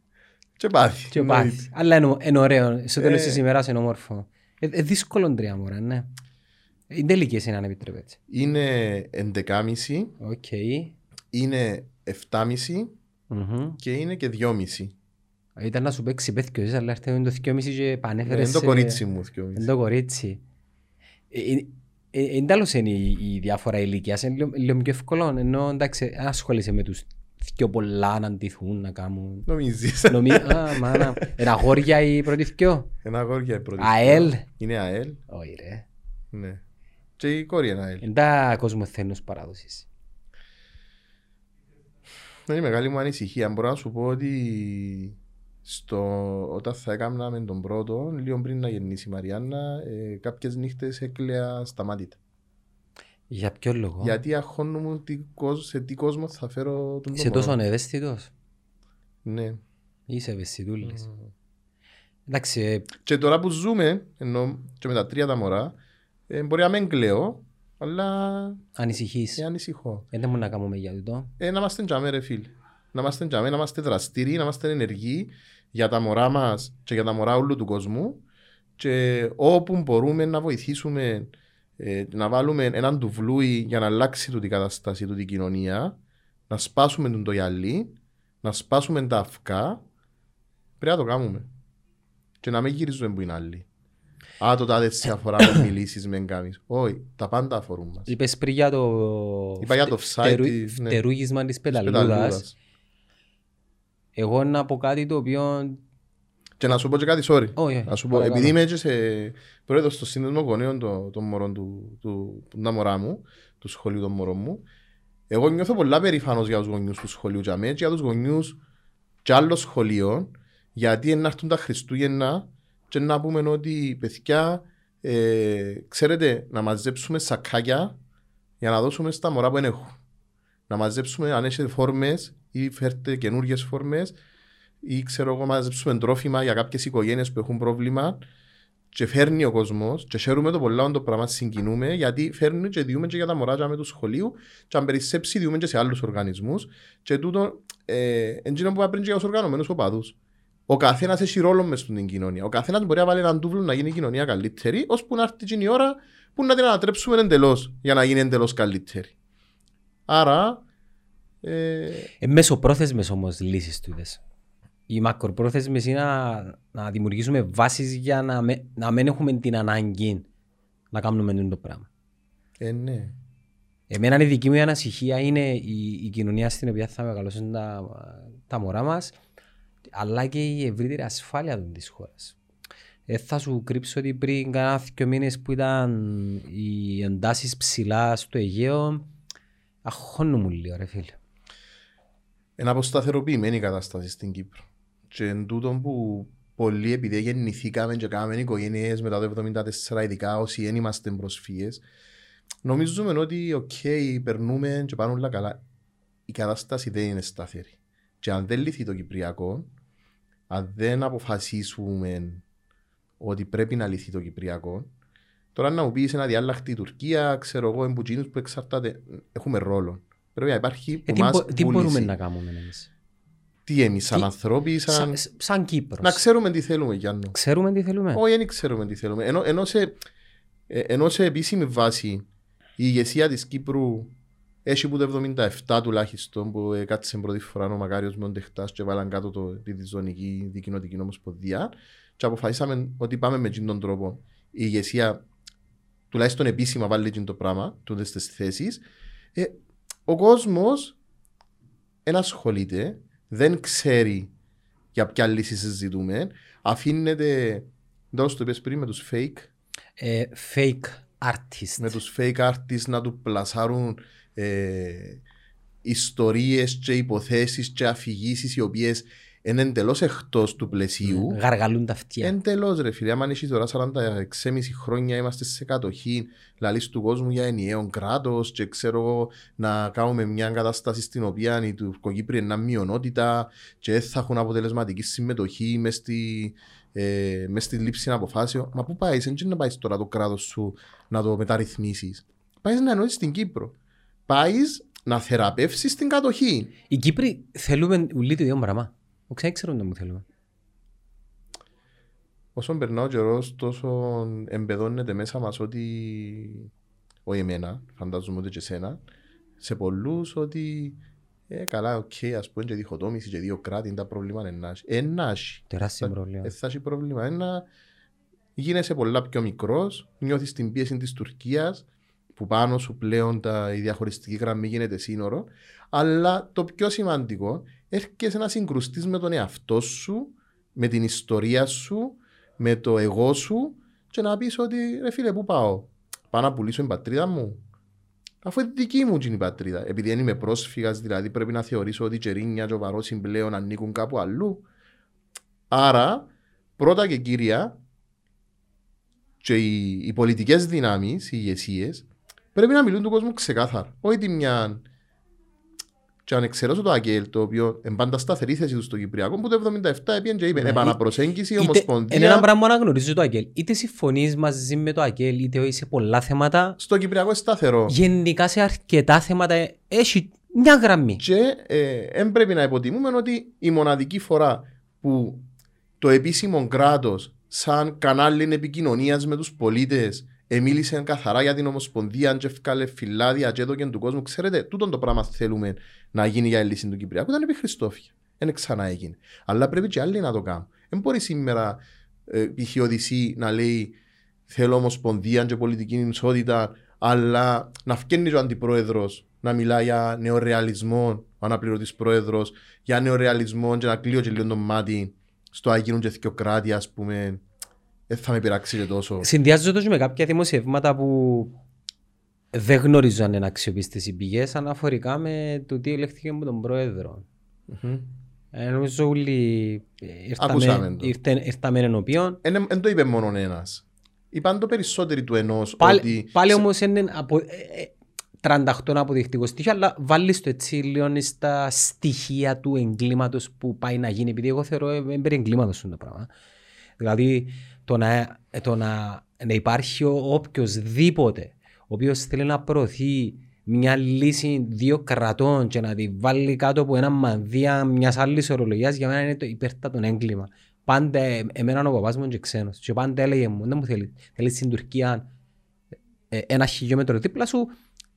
Και πάθη. και εννοείται. πάθη. Αλλά είναι, είναι ωραίο. Στο τέλος Ε. της ημέρας είναι όμορφο. Ε, ε, δύσκολο τρία μωρά, ναι. Είναι τελικές είναι αν επιτρέπεται. Είναι 11,5, Οκ. είναι 7,5 Μμμ. και είναι και 2,5. Ήταν να σου παίξει πέθκιος, αλλά έρθει το 2,5 και πανέφερες... Είναι το σε- κορίτσι μου. Είναι 2,5. το κορίτσι. Ε, ε, ε, Εν τέλος είναι η, η διάφορα ηλικίας, είναι λίγο, λίγο πιο εύκολο, ενώ εντάξει, αν ασχολείσαι με τους πιο πολλά να αντιθούν, να κάνουν... Νομίζεις. Νομί... Α, μάνα. Είναι αγόρια η πρώτη θκιο. Ένα αγόρια η πρώτη. ΑΕΛ; Είναι ΑΕΛ. Όχι ρε. Ναι. Και η κόρη είναι ΑΕΛ. Είναι τα κοσμοθένους παράδοσης. Είναι η μεγάλη μου ανησυχία. Μπορώ να σου πω ότι στο... όταν θα έκανα με τον πρώτο, λίγο πριν να γεννήσει η Μαριάννα, ε, κάποιες νύχτες έκλαια σταμάτητα. Για ποιο λόγο; Γιατί αγχώνομαι τι κόσμ- σε τι κόσμο θα φέρω τον Είσαι τόσο ευαίσθητος; Ναι. Είσαι ευαισθητούλης. Εντάξει, ε, Και τώρα που ζούμε, ενώ και με τα τρία τα μωρά, ε, μπορεί να μην κλαίω, αλλά ανησυχείς. ε, ανησυχώ. Δεν μπορούμε να κάνουμε για τούτο. Ε, να είμαστε τζαμέ ρε φίλε. Να είμαστε τζαμέ, να είμαστε δραστήριοι, να είμαστε ενεργοί για τα μωρά μας και για τα μωρά όλου του κόσμου και όπου μπορούμε να βοηθήσουμε ε, να βάλουμε έναν τουβλούι για να αλλάξει τούτη η κατάσταση, τούτη η κοινωνία, να σπάσουμε τον το γυαλί, να σπάσουμε τα αυκά, πρέπει να το κάνουμε. Και να μην γυρίζουμε που είναι άλλοι. Α, το τάδε σε αφορά με μιλήσεις με εγκάμεις. Όχι, τα πάντα αφορούν μας. Είπες πριν για το, Είπα για το φτε- site φτερου- της, ναι. φτερούγισμα της Της πεταλούδας. πεταλούδας. Εγώ να πω κάτι το οποίο... Και να σου πω και κάτι, sorry. Όχι, Να σου πω, παρακαλώ. επειδή είμαι και σε πρόεδρος στο σύνδεσμο γονέων των, των μωρών του, του, του, τα μωρά μου, του σχολείου των μωρών μου, εγώ νιώθω πολλά περήφανος για τους γονιούς του σχολείου και αμέ, και για τους γονιούς και άλλων σχολείων, γιατί είναι να έρθουν τα Χριστούγεννα και να πούμε ότι παιδιά, ε, ξέρετε, να μαζέψουμε σακάκια για να δώσουμε στα μωρά που δεν έχουν. Να μαζέψουμε αν έχετε φόρμες ή φέρτε καινούργιες φόρμες ή ξέρω εγώ μαζέψουμε τρόφιμα για κάποιες οικογένειες που έχουν πρόβλημα και φέρνει ο κόσμος και χαίρουμε το πολλά το πράγμα συγκινούμε γιατί φέρνει και διούμε και για τα μωράτια με του σχολείου και αν περισσέψει διούμε και σε άλλους οργανισμούς και τούτο ε, εντύνο που είπα πριν και για τους οργανωμένους οπαδούς. Ο καθένας έχει ρόλο μες στην κοινωνία. Ο καθένας μπορεί να βάλει έναν τούβλο να γίνει η κοινωνία καλύτερη ώσπου να έρθει εκείνη η ώρα που να την ανατρέψουμε εντελώς για να γίνει εντελώς καλύτερη. Άρα ε, Ε, μεσοπρόθεσμες όμως λύσεις τούτες. Οι μακροπρόθεσμες είναι να, να δημιουργήσουμε βάσεις για να, με, να μην έχουμε την ανάγκη να κάνουμε τούτο το πράγμα. ε, ναι. Εμένα η δική μου ανασυχία είναι η, η κοινωνία στην οποία θα μεγαλώσουν τα, τα μωρά μας αλλά και η ευρύτερη ασφάλεια των της χώρας. Ε, θα σου κρύψω ότι πριν κάνα δύο μήνες που ήταν οι εντάσεις ψηλά στο Αιγαίο αχώνω λίγο ρε φίλε. Είναι αποσταθεροποιημένη η κατάσταση στην Κύπρο. Και εν τούτο που πολλοί επειδή γεννηθήκαμε και κάναμε οικογένειες μετά το 1974, ειδικά όσοι δεν είμαστε προσφύγες, νομίζουμε ότι οκ, περνούμε και πάνε όλα καλά. Η κατάσταση δεν είναι σταθερή. Και αν δεν λυθεί το Κυπριακό, αν δεν αποφασίσουμε ότι πρέπει να λυθεί το Κυπριακό, τώρα να μου πεις εν αδιάλλακτη η Τουρκία, ξέρω εγώ, εμπουτσίνους που εξαρτάται, έχουμε ρόλο. Πρέπει να υπάρχει Ε, που τι, μας μπο- τι μπορούμε βούληση. να κάνουμε εμείς; Τι εμείς σαν Τι- ανθρώποι, σαν... Σαν, σαν Κύπρος. Να ξέρουμε τι θέλουμε Γιάννο. Ξέρουμε τι θέλουμε; Όχι, δεν ξέρουμε τι θέλουμε. Ενώ, ενώ, σε, ε, ενώ σε επίσημη βάση η ηγεσία της Κύπρου έχει που το 77 τουλάχιστον που ε, κάτσε πρώτη φορά ο Μακάριος με τον Τεχτάς και βάλαν κάτω το, τη διζωνική δικοινοτική ομοσπονδία και αποφασίσαμε ότι πάμε με αυτόν τον τρόπο. Η ηγεσία τουλάχιστον επίσημα βάλει εκείνο το πράγμα, τούτες τις θέσεις. Ε, ο κόσμος δεν ασχολείται, δεν ξέρει για ποια λύση συζητούμε, αφήνεται, τώρα το είπες πριν, με τους fake, Ε, fake artist. με τους fake artists να τους πλασάρουν ε, ιστορίες και υποθέσεις και αφηγήσεις οι οποίες είναι εντελώς εκτός του πλαισίου. Γαργαλούν τα αυτιά. Εντελώς ρε φίλε, άμα είσαι τώρα 46,5 χρόνια είμαστε σε κατοχή, λαλείς του κόσμου για ενιαίο κράτος και ξέρω εγώ να κάνουμε μια κατάσταση στην οποία οι Τουρκοκύπροι είναι μειονότητα και δεν θα έχουν αποτελεσματική συμμετοχή μες στη, ε, μες στη λήψη αποφάσεων. Μα πού πάεις, δεν να πάεις τώρα το κράτος σου να το μεταρρυθμίσεις; Πάεις να εννοήσεις στην Κύπρο. Πάεις να θεραπεύσεις την κατοχή. Οι Κύπροι θέλουμε ουλί το ίδιο πράγμα. Ο ξένα ξέρουν να μου θέλουμε. Όσο περνά ο καιρός, τόσο εμπεδώνεται μέσα μας ότι. Όχι εμένα, φαντάζομαι ότι και εσένα. Σε πολλούς ότι. Ε, καλά, OK, okay, ας πούμε, και διχοτόμηση και δύο κράτη είναι τα προβλήματα ενάχει. Ενάχει. Τεράστιο πρόβλημα. Ε, θα έχει πρόβλημα. Ένα, γίνεσαι πολλά πιο μικρός, νιώθεις την πίεση της Τουρκίας, που πάνω σου πλέον τα, η διαχωριστική γραμμή γίνεται σύνορο. Αλλά το πιο σημαντικό, έρχεσαι να συγκρουστείς με τον εαυτό σου, με την ιστορία σου, με το εγώ σου και να πεις ότι ρε φίλε, πού πάω; Πάω να πουλήσω την πατρίδα μου. Αφού είναι δική μου η πατρίδα. Επειδή δεν είμαι πρόσφυγας, δηλαδή πρέπει να θεωρήσω ότι η Τσερίνια και ο Βαρόσιν πλέον ανήκουν κάπου αλλού. Άρα, πρώτα και κύρια, και οι, οι πολιτικές δυνάμεις, οι ηγεσίες, πρέπει να μιλούν του κόσμου ξεκάθαρα. Όχι τη μια. Και αν εξαιρέσω το ΑΚΕΛ, το οποίο είναι πάντα σταθερή θέση του στο Κυπριακό, που το 1977 έπιαν και είπε ναι, επαναπροσέγγιση, ομοσπονδία. Είναι ένα πράγμα να γνωρίζει το ΑΚΕΛ. Είτε συμφωνείς μαζί με το ΑΚΕΛ, είτε όχι σε πολλά θέματα. Στο Κυπριακό είναι σταθερό. Γενικά σε αρκετά θέματα έχει μια γραμμή. Και δεν ε, πρέπει να υποτιμούμε ότι η μοναδική φορά που το επίσημο κράτος, σαν κανάλι επικοινωνίας με τους πολίτες, Εμίλησε καθαρά για την Ομοσπονδία, και έφκαλε φυλάδια και έδωκε του κόσμου. Ξέρετε, τούτο το πράγμα θέλουμε να γίνει για λύση του Κυπριακού. Ήταν επί Χριστόφια. Δεν ξανά έγινε. Αλλά πρέπει και άλλοι να το κάνουν. Δεν μπορεί σήμερα ε, π.χ. Οδυσσή να λέει θέλω Ομοσπονδία και πολιτική ισότητα, αλλά να φτιάχνει ο αντιπρόεδρος να μιλά για νεορεαλισμό, ο αναπληρωτής πρόεδρος, για νεορεαλισμό και να κλείω και λίγο το μάτι στο Αγίνου και Θεοκράτη, ας πούμε, δεν θα με πειράξει και τόσο. Συνδυάζω το με κάποια δημοσιεύματα που δεν γνωρίζω αν είναι αξιοπίστες οι πηγές αναφορικά με το τι ελέγχθηκε με τον πρόεδρο. Mm-hmm. Ε, νομίζω όλοι ήρθαμε ενώπιον. Δεν το είπε μόνο ένας. Είπαν το περισσότερο του ενός. Πάλι, ότι... πάλι όμως είναι από, ε, 38 ε, αποδεικτικό στοιχείο, αλλά βάλεις το έτσι λίγο στα στοιχεία του εγκλήματος που πάει να γίνει. Επειδή εγώ θεωρώ ε, έμπερι εγκλήματος το πράγμα. Δηλαδή, το να, το να, να υπάρχει οποιοδήποτε ο οποίος θέλει να προωθεί μια λύση δύο κρατών και να τη βάλει κάτω από ένα μανδύα μιας άλλης ορολογίας για μένα είναι το υπέρτατο έγκλημα. Πάντα εμένα ο παπάς μου είναι ξένος και πάντα έλεγε μου δεν μου θέλει, θέλεις στην Τουρκία ε, ένα χιλιόμετρο δίπλα σου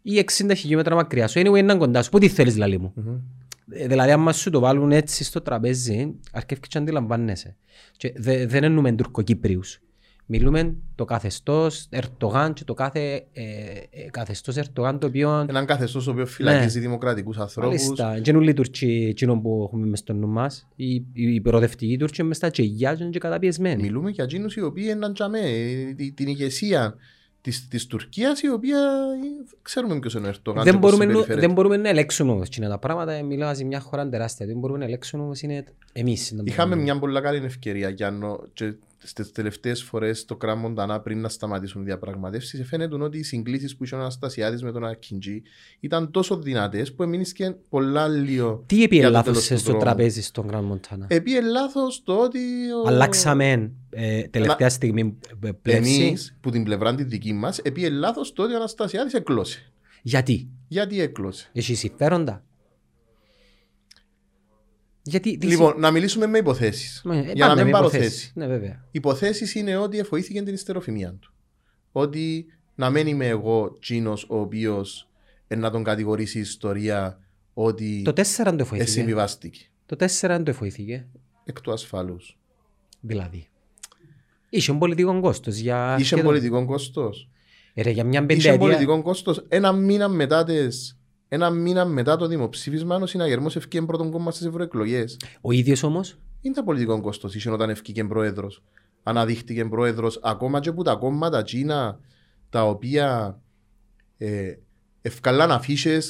ή 60 χιλιόμετρα μακριά σου. Anyway, είναι κοντά σου. Πού τι θέλεις λαλί μου. Mm-hmm. Δηλαδή, αν σου το βάλουν έτσι στο τραπέζι, αρκεύει και αντιλαμβάνεσαι. Και δε, δεν εννοούμε τουρκοκύπριους. Μιλούμε το καθεστώς Ερτογάν και το κάθε ε, ε, καθεστώς Ερτογάν το οποίο. Έναν καθεστώς το οποίος φυλακίζει ναι. δημοκρατικούς ανθρώπους. Μάλιστα. Δεν είναι οι Τουρκοί που έχουμε μέσα στο νου μας. Οι, οι προοδευτικοί Τούρκοι μέσα στα τσεγιά και καταπιεσμένοι. Μιλούμε για εκείνους οι οποίοι είναι τζαμέ, την ηγεσία της, της Τουρκίας η οποία ξέρουμε ποιος είναι ο Ερτογάν δεν, μπορούμε, δεν μπορούμε να ελέγξουμε όμως και τα πράγματα μιλάω για μια χώρα τεράστια. Δεν μπορούμε να ελέγξουμε όμως είναι εμείς Είχαμε μια πολύ καλή ευκαιρία Γιάννο και στις τελευταίες φορές το κράμο Μοντανά πριν να σταματήσουν οι διαπραγματεύσεις, φαίνεται ότι οι συγκλήσεις που είχε ο Αναστασιάδης με τον Ακιντζή ήταν τόσο δυνατές που έμεινε πολλά λίγο. Τι επί λάθος στο τραπέζι στον Κράμο Μοντανά. Επί λάθος το ότι. Ο... Αλλάξαμε ε, τελευταία στιγμή ε, πλεύση. Εμείς που την πλευρά τη δική μας, επί λάθος το ότι ο Αναστασιάδης εκλώσε. Γιατί; Γιατί έκλωσε. Έχει συμφέροντα; Γιατί, λοιπόν, να μιλήσουμε με υποθέσεις. Ναι, για να μην πάρω θέση. Ναι, βέβαια. Υποθέσεις είναι ότι εφοήθηκε την ιστεροφημία του. Ότι να μένει είμαι εγώ τσίνο ο οποίος να τον κατηγορήσει η ιστορία ότι. Το 4 το εφοήθηκε. Συμβιβάστηκε. Το 4 το εφοήθηκε. Εκ του ασφαλού. Δηλαδή. Είχε πολιτικό κόστος. Για... Είχε πολιτικό κόστος. για μια Είχε πολιτικό κόστος. Ένα μήνα μετά τις ένα μήνα μετά το δημοψήφισμα, ο συναγερμός ευκήγε πρώτον κόμμα στις ευρωεκλογές. Ο ίδιος όμως; Είναι τα πολιτικό κόστο, είχε όταν ευκήγε πρόεδρος. Αναδείχτηκε πρόεδρος, ακόμα και από τα κόμματα Τσίνα, τα οποία ε, ευκαλάν αφήσει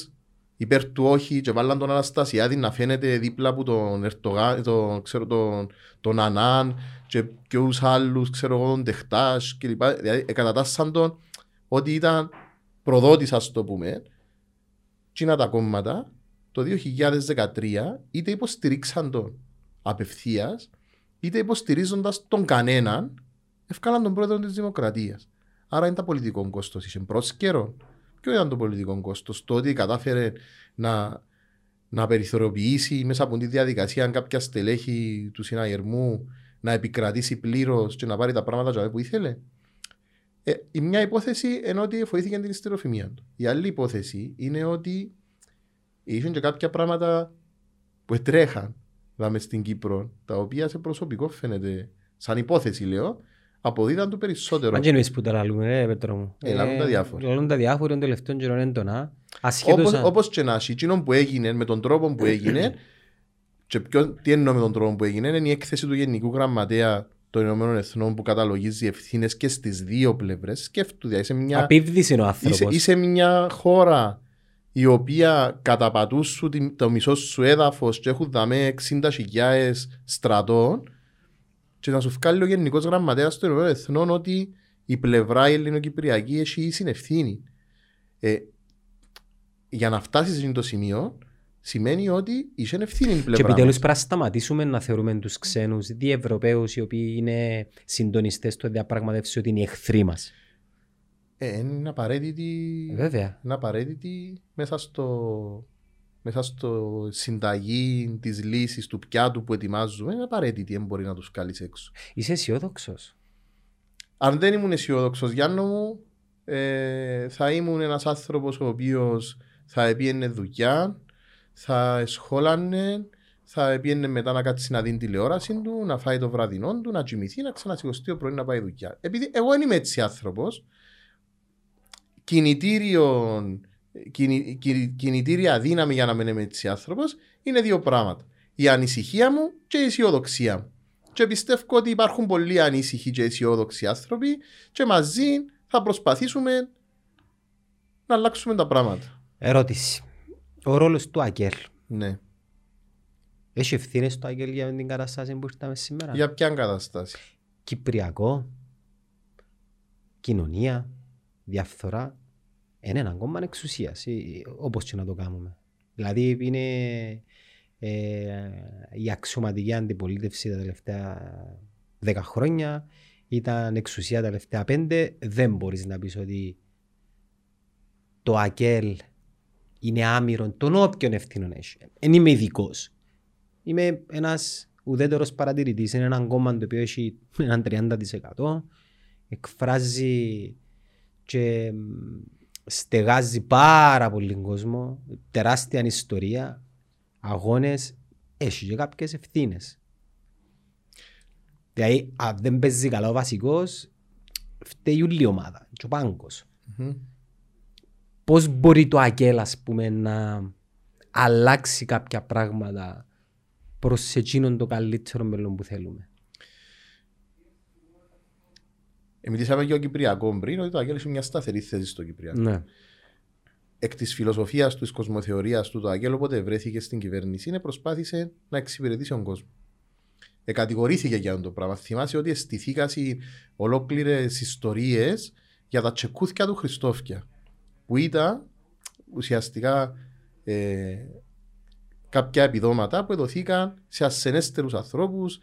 υπέρ του όχι και βάλαν τον Αναστασιάδη να φαίνεται δίπλα από τον Ερτογά, τον, ξέρω, τον, τον Ανάν και ποιους άλλους, ξέρω εγώ, τον Τεχτάς κλπ. Δηλαδή, εκατατάσσαν τον ότι ήταν προδότης, ας το πούμε, και είναι τα κόμματα το 2013 είτε υποστηρίξαν τον απευθείας, είτε υποστηρίζοντας τον κανέναν, ευκάλαν τον πρόεδρο της Δημοκρατίας. Άρα είναι τα πολιτικό κόστος. Είχε πρόσκαιρο. Ποιο ήταν το πολιτικό κόστος, το ότι κατάφερε να, να περιθωριοποιήσει μέσα από τη διαδικασία κάποια στελέχη του συναγερμού να επικρατήσει πλήρως και να πάρει τα πράγματα που ήθελε. Ε, η μια υπόθεση είναι ότι βοήθηκε την ιστεροφημία του. Η άλλη υπόθεση είναι ότι είχαν και κάποια πράγματα που τρέχαν δάμε στην Κύπρο, τα οποία σε προσωπικό φαίνεται, σαν υπόθεση λέω, αποδίδαν το περισσότερο. Αν και εννοείς που τα λαλούμε, ρε Πέτρο μου. Ε, λαλούν τα διάφορα. Λαλούν τα διάφορα των τελευταίων καιρών έντονα. Όπως, όπως και να έχει, εκείνο που έγινε, με τον τρόπο που έγινε, και ποιο, τι εννοώ με τον τρόπο που έγινε, είναι η έκθεση του Γενικού Γραμματέα των Ηνωμένων Εθνών που καταλογίζει ευθύνες και στις δύο πλευρές. Σκέφτομαι, είσαι μια. Απίβδηση είναι ο άνθρωπος. Είσαι, είσαι μια χώρα η οποία καταπατούν σου το μισό σου έδαφος και έχουν δαμέ 60.000 στρατών και να σου βγάλει ο Γενικός Γραμματέας των Ηνωμένων Εθνών ότι η πλευρά η Ελληνοκυπριακή έχει συνευθύνη. Ε, για να φτάσεις σε το σημείο, σημαίνει ότι είσαι ευθύνη η πλευρά. Και επιτέλου πρέπει να σταματήσουμε να θεωρούμε τους ξένους διευρωπαίους οι οποίοι είναι συντονιστές στο διαπραγματεύσει ότι είναι οι εχθροί μας. Ε, είναι απαραίτητη, Βέβαια. είναι απαραίτητη μέσα στο, μέσα στο συνταγή της λύσης του πιάτου που ετοιμάζουμε. Είναι απαραίτητη, δεν μπορεί να τους καλεί έξω. Είσαι αισιόδοξος. Αν δεν ήμουν αισιόδοξος, Γιάννο μου, ε, θα ήμουν ένας άνθρωπος ο οποίος θα επίενε δουλειά, θα εσχόλανε, θα επίενε μετά να κάτσει να δίνει τηλεόραση του, να φάει το βραδινό του, να κοιμηθεί, να ξανασηκωστεί το πρωί να πάει δουλειά. Επειδή εγώ δεν είμαι έτσι άνθρωπος, κινητήριο, κινη, κινητήρια δύναμη για να μην είμαι έτσι άνθρωπος είναι δύο πράγματα. Η ανησυχία μου και η αισιοδοξία μου. Και πιστεύω ότι υπάρχουν πολλοί ανήσυχοι και αισιόδοξοι άνθρωποι και μαζί θα προσπαθήσουμε να αλλάξουμε τα πράγματα. Ερώτηση. Ο ρόλος του Αγγέλ. Ναι. Έχει ευθύνες το Αγγέλ για την κατάσταση που ήρθαμε σήμερα; Για ποια κατάσταση; Κυπριακό, κοινωνία, διαφθορά είναι ένα κόμμα εξουσίας, όπως και να το κάνουμε. Δηλαδή είναι ε, η αξιωματική αντιπολίτευση τα τελευταία δέκα χρόνια, ήταν εξουσία τα τελευταία πέντε. Δεν μπορείς να πεις ότι το ΑΚΕΛ είναι άμυρο των όποιων ευθύνων έχει. Δεν είμαι ειδικός. Είμαι ένας ουδέτερος παρατηρητής. Είναι ένα κόμμα το οποίο έχει έναν 30%. Εκφράζει και στεγάζει πάρα πολύ κόσμο, τεράστια ιστορία, αγώνες, έχει και κάποιες ευθύνες. Δηλαδή, αν δεν παίζει καλά ο βασικός, φταίει όλη η ομάδα, και ο πάγκος. Mm-hmm. Πώς μπορεί το ΑΚΕΛ, ας πούμε, να αλλάξει κάποια πράγματα προς εκείνον το καλύτερο μέλλον που θέλουμε. Μιλήσαμε για το Κυπριακός πριν, ότι το Αγγέλ έχει μια σταθερή θέση στο Κυπριακό. Ναι. Εκ της φιλοσοφίας του, της κοσμοθεωρίας του, το Αγγέλ, όποτε βρέθηκε στην κυβέρνηση, είναι προσπάθησε να εξυπηρετήσει τον κόσμο. Εκατηγορήθηκε για αυτό το πράγμα. Θυμάσαι ότι αισθηθήκασαι ολόκληρες ιστορίες για τα τσεκούθια του Χριστόφια. Που ήταν ουσιαστικά ε, κάποια επιδόματα που δοθήκαν σε ασθενέστερους ανθρώπους,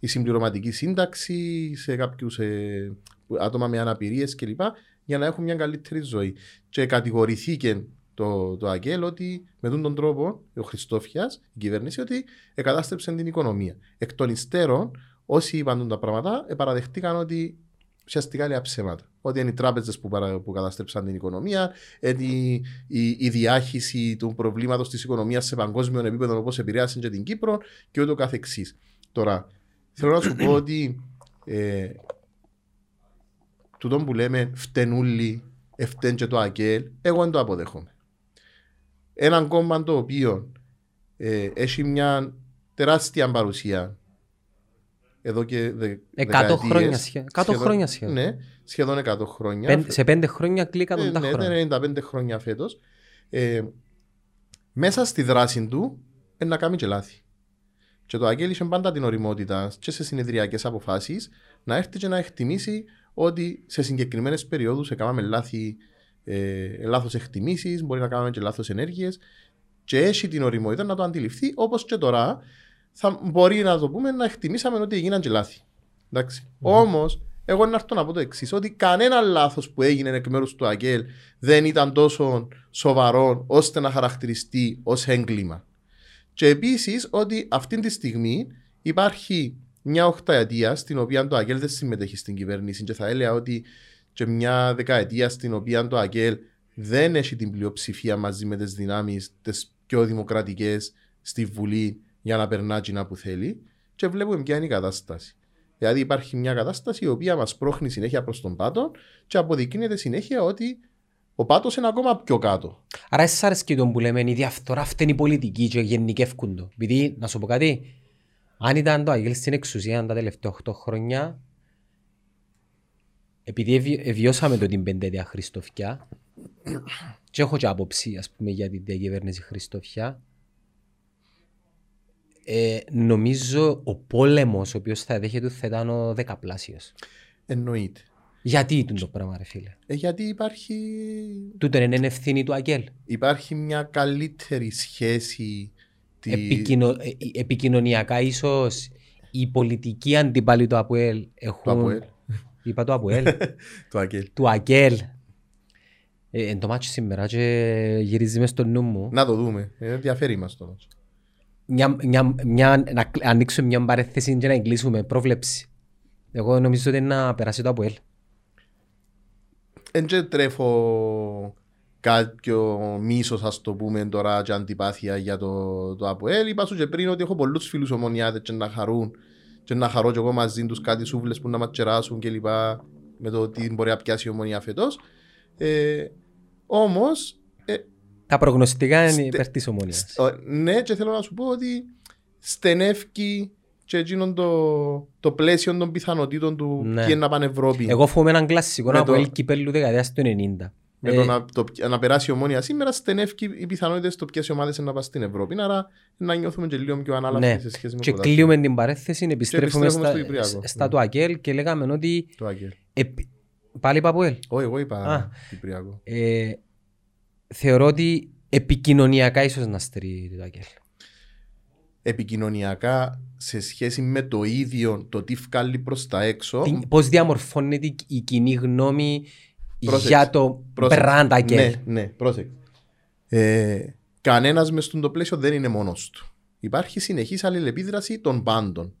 η συμπληρωματική σύνταξη σε κάποιους ε, άτομα με αναπηρίες κλπ. για να έχουν μια καλύτερη ζωή. Και κατηγορηθήκε το, το ΑΚΕΛ ότι με τον τρόπο ο Χριστόφιας, η κυβέρνηση, ότι εκατάστρεψε την οικονομία. Εκ των υστέρων, όσοι είπαν τα πράγματα, παραδεχτήκαν ότι ουσιαστικά λέει ψέματα. Ότι είναι οι τράπεζες που, που καταστρέψαν την οικονομία, η, η, η διάχυση του προβλήματος της οικονομίας σε παγκόσμιο επίπεδο, όπως επηρέασε και την Κύπρο και ούτω καθεξής. Τώρα, Θέλω να σου πω ότι ε, τούτο που λέμε φτενούλοι, ευτέν και το ΑΚΕΛ, εγώ δεν το αποδέχομαι. Ένα κόμμα το οποίο ε, έχει μια τεράστια παρουσία εδώ και δε, 100 χρόνια, σχεδόν, 100 σχεδόν, χρόνια σχεδόν. Ναι, σχεδόν 100 χρόνια. Πεν, σε 5 χρόνια κλείκα τον ε, ναι, χρόνια. Ναι, 95 χρόνια φέτος. Ε, μέσα στη δράση του είναι να κάνει και λάθη. Και το Αγγέλ είχε πάντα την οριμότητα και σε συνεδριακές αποφάσεις να έρθει και να εκτιμήσει ότι σε συγκεκριμένες περιόδους έκαναμε λάθη, ε, λάθος εκτιμήσεις, μπορεί να κάνουμε και λάθος ενέργειες. Και έχει την οριμότητα να το αντιληφθεί, όπως και τώρα θα μπορεί να το πούμε να εκτιμήσαμε ότι έγιναν και λάθη. Mm-hmm. Όμως, εγώ να έρθω να πω το εξής: Ότι κανένα λάθος που έγινε εκ μέρους του Αγγέλ δεν ήταν τόσο σοβαρό ώστε να χαρακτηριστεί ως έγκλημα. Και επίσης ότι αυτή τη στιγμή υπάρχει μια οχταετία στην οποία το Αγγέλ δεν συμμετέχει στην κυβέρνηση και θα έλεγα ότι και μια δεκαετία στην οποία το Αγγέλ δεν έχει την πλειοψηφία μαζί με τις δυνάμεις τις πιο δημοκρατικές στη Βουλή για να περνά τζινά που θέλει και βλέπουμε ποια είναι η κατάσταση. Δηλαδή υπάρχει μια κατάσταση η οποία μας πρόχνει συνέχεια προς τον πάτο και αποδεικνύεται συνέχεια ότι ο πάτος είναι ακόμα πιο κάτω. Άρα εσάς αρέσκει τον που λέμε η διαφθορά αυτή είναι η πολιτική και γενικεύκουν το. Επειδή, να σου πω κάτι, αν ήταν το Αγγέλ στην εξουσία τα τελευταία 8 χρόνια, επειδή βιώσαμε το την πεντέτεια Χριστοφιά και έχω και άποψη ας πούμε, για την διακυβέρνηση Χριστοφιά, ε, νομίζω ο πόλεμος ο οποίος θα δέχεται θα ήταν ο δεκαπλάσιος. Εννοείται. Γιατί ήταν το πράγμα, ρε φίλε; Ε, γιατί υπάρχει. Τούτο είναι ευθύνη του Αγγέλ. Υπάρχει μια καλύτερη σχέση. Τη... Επικοινω... Ε, επικοινωνιακά, ίσως οι πολιτικοί αντιπάλοι του ΑΠΟΕΛ έχουν. Το ΑΠΟΕΛ. Είπα το ΑΠΟΕΛ. του Αγγέλ. Του Αγγέλ. Ε, εν το μάτσο σήμερα και γυρίζει μέσα στο νου μου. Να το δούμε. Ε, ενδιαφέρει μας το μια, μια, μια, να ανοίξουμε μια παρέθεση και να εγκλείσουμε πρόβλεψη. Εγώ νομίζω ότι είναι να περάσει το ΑΠΟΕΛ. Δεν τρέφω κάποιο μίσος ας το πούμε τώρα και αντιπάθεια για το, το ΑΠΟΕΛ. Είπα σου και πριν ότι έχω πολλούς φίλους ομονιάδες και να χαρούν και να χαρώ και εγώ μαζί τους κάτι σούβλες που να ματσεράσουν και λοιπά με το τι μπορεί να πιάσει η ομονία φετός. Ε, όμως τα προγνωστικά είναι υπέρ της ομόνιας. Ναι, και θέλω να σου πω ότι στενεύει και εκείνο το, το πλαίσιο των πιθανότητων του ναι. και να πάνε Ευρώπη. Εγώ φοβούμαι έναν κλασικό να πω κυπέλου δεκαετίας του 90. Με ε... το, να, το, να περάσει η ομόνια σήμερα στενεύει οι πιθανότητες το ποιες ομάδες να πάνε στην Ευρώπη. Άρα να νιώθουμε και λίγο πιο ανάλαφροι ναι. σε σχέση με Και κλείουμε την παρέθεση, επιστρέφουμε στα, στο στα ναι. του Αγγέλ και λέγαμε ότι. Το Αγγέλ. Ε, πάλι είπα από ελ. Όχι, εγώ είπα Κυπριακό. Ε, θεωρώ ότι επικοινωνιακά ίσως να στερεί το Αγγέλ. Επικοινωνιακά σε σχέση με το ίδιο το τι βγάλει προς τα έξω. Πώς διαμορφώνεται η κοινή γνώμη για το brand Αγγέλ. Ναι, ναι, πρόσεξε. Ε, Κανένας μες στον το πλαίσιο δεν είναι μόνος του. Υπάρχει συνεχής αλληλεπίδραση των πάντων.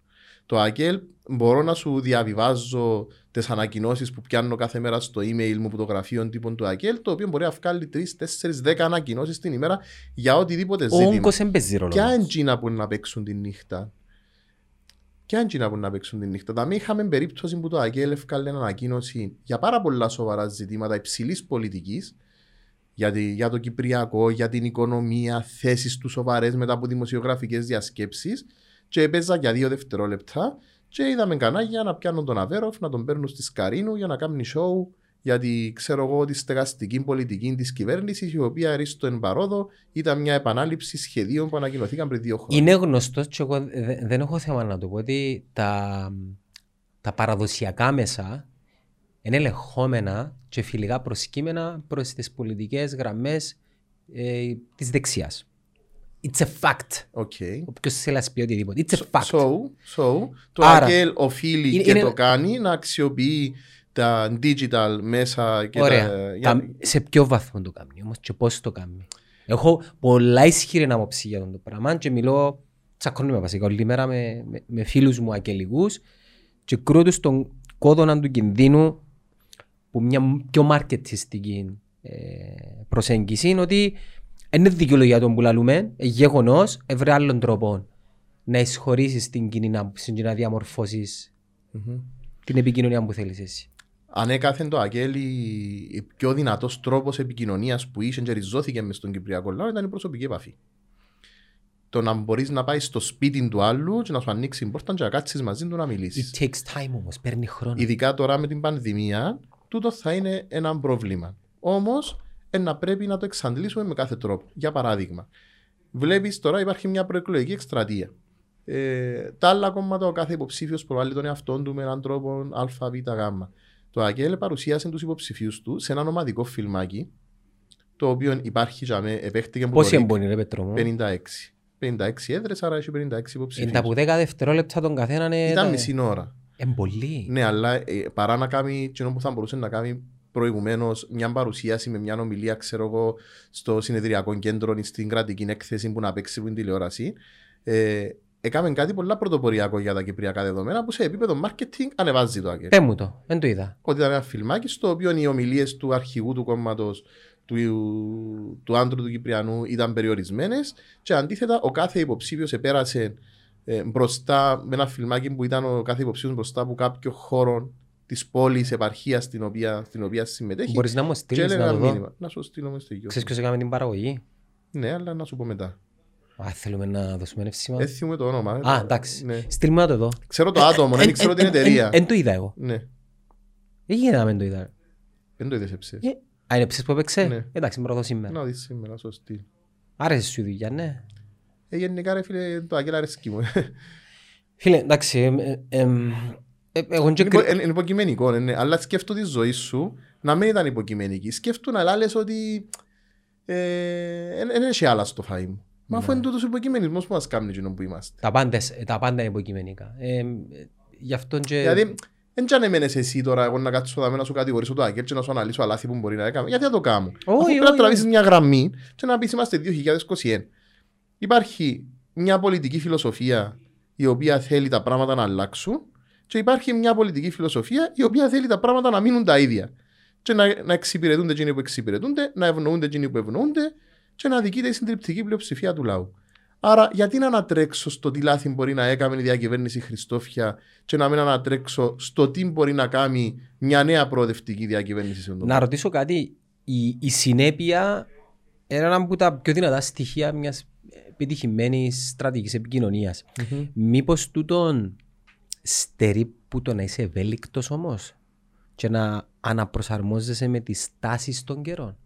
Το Αγγέλ μπορώ να σου διαβιβάζω τις ανακοινώσεις που πιάνω κάθε μέρα στο email μου που το γραφείο τύπων του ΑΚΕΛ, το οποίο μπορεί να βγάλει 3, 4, 10 ανακοινώσεις την ημέρα για οτιδήποτε ζήτημα. Όγκος εμπεζί ρόλο. Ποια εντζίνα που να παίξουν τη νύχτα; Ποια εντζίνα που να παίξουν τη νύχτα; Τα είχαμε περίπτωση που το ΑΚΕΛ ευκάλε ανακοίνωση για πάρα πολλά σοβαρά ζητήματα υψηλής πολιτικής. Για, για το Κυπριακό, για την οικονομία, θέσεις τους σοβαρές μετά από δημοσιογραφικές διασκέψεις. Και έπαιζα για δύο δευτερόλεπτα και είδαμε κανάλια να πιάνουν τον Αβέροφ, να τον παίρνουν στη Σκαρίνου για να κάνουν σοου γιατί ξέρω εγώ τη στεγαστική πολιτική της κυβέρνησης, η οποία αρίστο εν παρόδο ήταν μια επανάληψη σχεδίων που ανακοινωθήκαν πριν δύο χρόνια. Είναι γνωστός, και εγώ δεν έχω θέμα να το πω, ότι τα, τα παραδοσιακά μέσα είναι ελεγχόμενα και φιλικά προσκύμενα προς τις πολιτικές γραμμές ε, της δεξιάς. It's a fact. Okay. Όποιος θέλει να πει οτιδήποτε. It's a fact. So, so το Άρα, ΑΚΕΛ οφείλει είναι, και είναι... το κάνει να αξιοποιεί τα digital μέσα και Ωραία. τα... Για... Σε ποιο βαθμό το κάνει όμως και πώς το κάνει. Έχω πολλά ισχυρή άποψη για το πράγμα και μιλώ τσακώνουμε βασικά όλη μέρα με, με, με φίλους μου ακελικούς και κρούω τους τον κόδωνα του κινδύνου που μια πιο μαρκετιστική ε, προσέγγιση είναι ότι είναι δικαιολογία των που λαλούμε, γεγονός, ευρε άλλων τρόπων να εισχωρήσεις την κοινή άποψη και να διαμορφωσει mm-hmm. την επικοινωνία που θέλεις εσύ. Ανέκαθεν το Αγγέλη, ο πιο δυνατός τρόπος επικοινωνίας που είσαι και ριζώθηκε μες στον Κυπριακό λαό ήταν η προσωπική επαφή. Το να μπορείς να πάεις στο σπίτι του άλλου και να σου ανοίξει την πόρτα και να κάτσεις μαζί του να μιλήσεις. It takes time όμως, παίρνει χρόνο. Ειδικά τώρα με την πανδημία, τούτο θα είναι ένα πρόβλημα. Όμως, ε, να πρέπει να το εξαντλήσουμε με κάθε τρόπο. Για παράδειγμα, βλέπεις τώρα υπάρχει μια προεκλογική εκστρατεία. Ε, τα άλλα κόμματα, ο κάθε υποψήφιος προβάλλει τον εαυτό του με έναν τρόπο Α, Β, Γ. Το ΑΚΕΛ παρουσίασε τους υποψηφίους του σε ένα ομαδικό φιλμάκι, το οποίο υπάρχει για μένα, επέχτηκε από Πόσοι το εμπονεί ρε Πέτρο μου; 56. 56 έδρες, άρα έχει 56 Είναι υποψηφίους. τα που 10 δευτερόλεπτα τον καθένα είναι... Ήταν τα- μισή ώρα. Εν πολύ. Ναι, αλλά ε, παρά να κάνει εκείνο που θα μπορούσε να κάνει προηγουμένως μια παρουσίαση με μια ομιλία, ξέρω εγώ, στο συνεδριακό κέντρο ή στην κρατική έκθεση που να παίξει που είναι τηλεόραση. Ε, έκαμε κάτι πολλά πρωτοποριακό για τα κυπριακά δεδομένα που σε επίπεδο marketing ανεβάζει το ΑΚΕ. Πες μου το, δεν το είδα. Ότι ήταν ένα φιλμάκι στο οποίο οι ομιλίες του αρχηγού του κόμματος του, του άντρου του Κυπριανού ήταν περιορισμένες και αντίθετα ο κάθε υποψήφιος επέρασε ε, μπροστά με ένα φιλμάκι που ήταν ο κάθε υποψήφιος μπροστά από κάποιο χώρο της πόλης, επαρχίας στην οποία, στην οποία συμμετέχει. Μπορείς να μου και στείλεις έλεγε να ένα το δω. μήνυμα. Να σου στείλω μες στο γιο. Ξέρεις ποιος έκαμε την παραγωγή; Ναι, αλλά να σου πω μετά. Α, θέλουμε να δώσουμε εύσημα. Δεν θυμούμαι το όνομα. Α, εντάξει. Ναι. Στείλ μου να το δω. Ξέρω το άτομο, δεν ξέρω την εταιρεία. Δεν το είδα εγώ. Ναι, Δεν γίνεται να μην το είδα. δεν το είδες έψες. Ε, Α, είναι ψες που έπαιξε; Ναι. Εντάξει, μπορώ να δω σήμερα. Να δεις σήμερα, σου στείλω. Άρεσε σου η δουλειά, ναι. Ε, γενικά ρε φίλε, το Αγγέλα αρέσκει μου. Φίλε, εντάξει, εμ, ε, εμ, ε, εγώ και Είναι κρι- υπο- Είναι είναι υποκειμενικό, ναι, ναι. αλλά σκέφτομαι τη ζωή σου να μην ήταν υποκειμενική. Σκέφτομαι να λες ότι ε, δεν έχει άλλα στο φαΐ μου. Μα αφού είναι τούτος ο υποκειμενισμός που μας κάνει εκείνο που είμαστε; τα πάντα, τα πάντα είναι υποκειμενικά. Ε, ε, γι' αυτό και... Δηλαδή, δεν τζάνε μένες εσύ τώρα εγώ να κάτσω δάμε να σου κατηγορήσω το Αγγέλ και να σου αναλύσω αλάθη που μπορεί να έκαμε. Γιατί να το κάνω; Όχι, Αφού πρέπει όχι, να τραβήσεις μια γραμμή και να πεις είμαστε 2021. Υπάρχει μια πολιτική φιλοσοφία η οποία θέλει τα πράγματα να αλλάξουν; Και υπάρχει μια πολιτική φιλοσοφία η οποία θέλει τα πράγματα να μείνουν τα ίδια. Και να, να εξυπηρετούνται εκείνοι που εξυπηρετούνται, να ευνοούνται εκείνοι που ευνοούνται και να δικείται η συντριπτική πλειοψηφία του λαού. Άρα, γιατί να ανατρέξω στο τι λάθη μπορεί να έκαμε η διακυβέρνηση Χριστόφια και να μην ανατρέξω στο τι μπορεί να κάνει μια νέα προοδευτική διακυβέρνηση σε αυτόν τον Να ρωτήσω κάτι. Η, η συνέπεια είναι ένα από τα πιο δυνατά στοιχεία μιας επιτυχημένης στρατηγικής επικοινωνίας. Μμμ. Μήπως τούτον στερεί που το να είσαι ευέλικτος όμως και να αναπροσαρμόζεσαι με τις τάσεις των καιρών.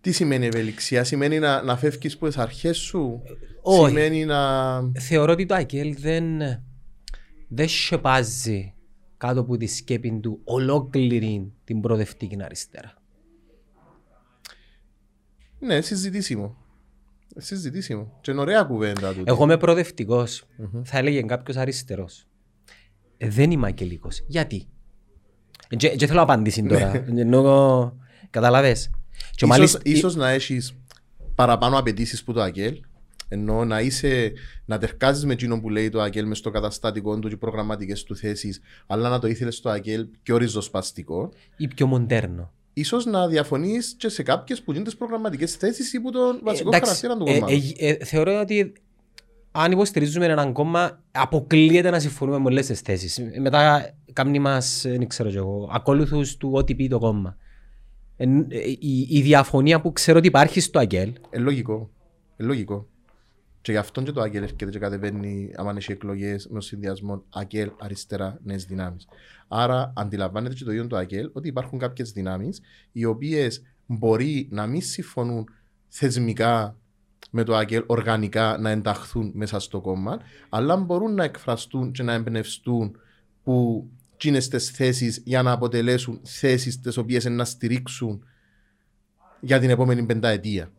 Τι σημαίνει ευελιξία, σημαίνει να, να φεύγεις από τι αρχές σου, όχι. σημαίνει να. Θεωρώ ότι το ΑΚΕΛ δεν, δεν σεπάζει κάτω από τη σκέπη του ολόκληρη την προοδευτική αριστερά. Ναι, συζητήσιμο. Συζητήσιμο. Και είναι ωραία κουβέντα τούτη. Εγώ είμαι προοδευτικός. Θα έλεγε κάποιος αριστερός. Ε, δεν είμαι ακελικός. Γιατί; Ε, Και, και θέλω απάντηση τώρα. Ενώ, καταλαβες. Και ίσως, μάλιστα, ίσως να έχεις παραπάνω απαιτήσεις που το ΑΚΕΛ, ενώ να είσαι, να τερκάζεις με εκείνο που λέει το ΑΚΕΛ μες στο καταστατικό του και προγραμματικές του θέσεις, αλλά να το ήθελες το ΑΚΕΛ πιο ριζοσπαστικό, ή πιο μοντέρνο. Ίσως να διαφωνείς και σε κάποιες που γίνονται προγραμματικές θέσεις ή που τον βασικό εντάξει, χαρακτήρα του ε, κόμματος. ε, ε, θεωρώ ότι αν υποστηρίζουμε έναν κόμμα, αποκλείεται να συμφωνούμε με όλες τις θέσεις. Ε, Μετά κάνει μας, ε, δεν ξέρω κι εγώ, ακόλουθους του ό,τι πει το κόμμα. Ε, ε, η, η διαφωνία που ξέρω ότι υπάρχει στο ΑΚΕΛ, Ε, λογικό. Ε, λογικό. Και γι' αυτό και το ΑΚΕΛ έρχεται και κατεβαίνει, άμα έχει εκλογές με συνδυασμό ΑΚΕΛ αριστερά νέες δυνάμεις. Άρα, αντιλαμβάνεται και το ίδιο το ΑΚΕΛ ότι υπάρχουν κάποιες δυνάμεις οι οποίες μπορεί να μην συμφωνούν θεσμικά με το ΑΚΕΛ, οργανικά να ενταχθούν μέσα στο κόμμα, αλλά μπορούν να εκφραστούν και να εμπνευστούν που εκείνες τις θέσεις για να αποτελέσουν θέσεις τις οποίες να στηρίξουν για την επόμενη πενταετία.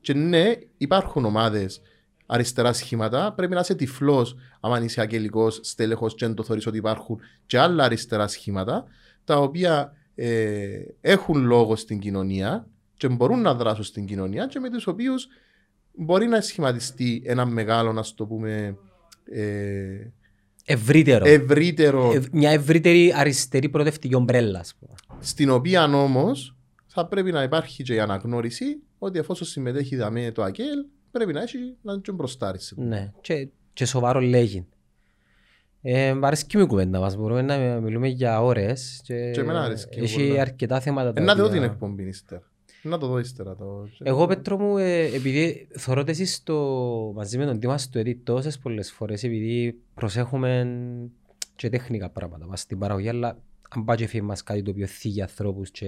Και ναι, υπάρχουν ομάδες αριστερά σχήματα. Πρέπει να είσαι τυφλός, άμα είσαι αγγελικός στέλεχος, και δεν το θεωρείς ότι υπάρχουν και άλλα αριστερά σχήματα, τα οποία ε, έχουν λόγο στην κοινωνία και μπορούν να δράσουν στην κοινωνία και με τους οποίους μπορεί να σχηματιστεί ένα μεγάλο, να το πούμε, ε, ευρύτερο. ευρύτερο, Ε, μια ευρύτερη αριστερή προοδευτική ομπρέλα. ας πούμε. στην οποία όμως θα πρέπει να υπάρχει και η αναγνώριση ότι εφόσον συμμετέχει δαμέ το ΑΚΕΛ, πρέπει να έχει να είναι και μπροστάρι. Ναι, και, και σοβαρό λέγει. Ε, μ' αρέσκει μου η κουβέντα μας, μπορούμε να μιλούμε για ώρες και, Και εμένα αρέσκει μου έχει πολλά. αρκετά θέματα τα Ε, να δω οποία- την εκπομπή ύστερα. Να το δω ύστερα. Το... Εγώ Πέτρο μου, ε, επειδή θωρώ ότι εσείς το, μαζί με τον Δήμα στο edit τόσες πολλές φορές, επειδή προσέχουμε και τεχνικά πράγματα μας στην παραγωγή, αλλά αν πάει και φύγει μας κάτι το οποίο θίγει ανθρώπους και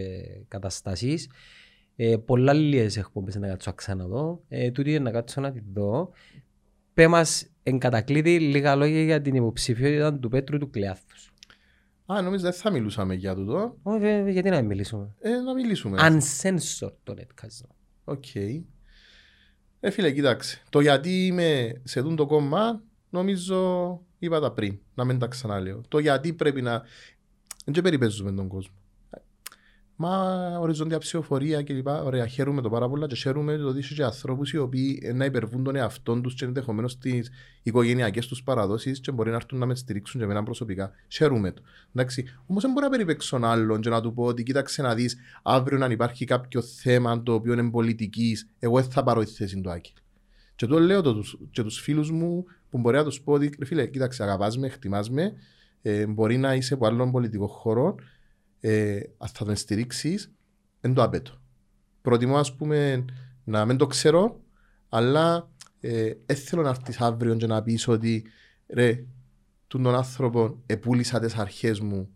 καταστάσεις. Ε, πολλά λίγες εκπομπές να κάτσω να ξαναδώ. Ε, τούτη να κάτσω να τη δω. Πέ μας εν κατακλείδη λίγα λόγια για την υποψηφιότητα του Πέτρου του Κλεάθους. Α, νομίζω δεν θα μιλούσαμε για τούτο. Όχι, ε, γιατί να μην μιλήσουμε; Ε, να μιλήσουμε. Uncensored το netcast. OK. Ε, φίλε, κοίταξε. Το γιατί είμαι σε τούτο κόμμα, νομίζω είπα τα πριν, να μην τα ξαναλέω. Το γιατί πρέπει να... Δεν περιπαίζουμε τον κόσμο. Μα οριζόντια ψηφοφορία κλπ. Ωραία, χαίρομαι το πάρα πολλά και χαίρομαι το ότι είσαι ανθρώπους οι οποίοι να υπερβούν τον εαυτό τους και ενδεχομένως τις οικογενειακές τους παραδόσεις και μπορεί να έρθουν να με στηρίξουν και εμένα προσωπικά. Χαίρομαι το. Εντάξει. Όμως δεν μπορώ να περιπέξω άλλον και να του πω ότι κοίταξε να δεις αύριο να υπάρχει κάποιο θέμα το οποίο είναι πολιτικής, εγώ δεν θα πάρω τη θέση του Άκη. Και το λέω το, και τους φίλους μου που μπορεί να τους πω ότι φίλε, κοίταξε, αγαπάς με, χτιμάς με, ε, μπορεί να είσαι από άλλον πολιτικό χώρο ε, αν θα τον στηρίξεις, δεν το απέτω. Προτιμώ, ας πούμε, να μην το ξέρω, αλλά ε, δεν θέλω να έρθεις αύριο και να πεις ότι ρε, τον άνθρωπο επούλησα τις αρχές μου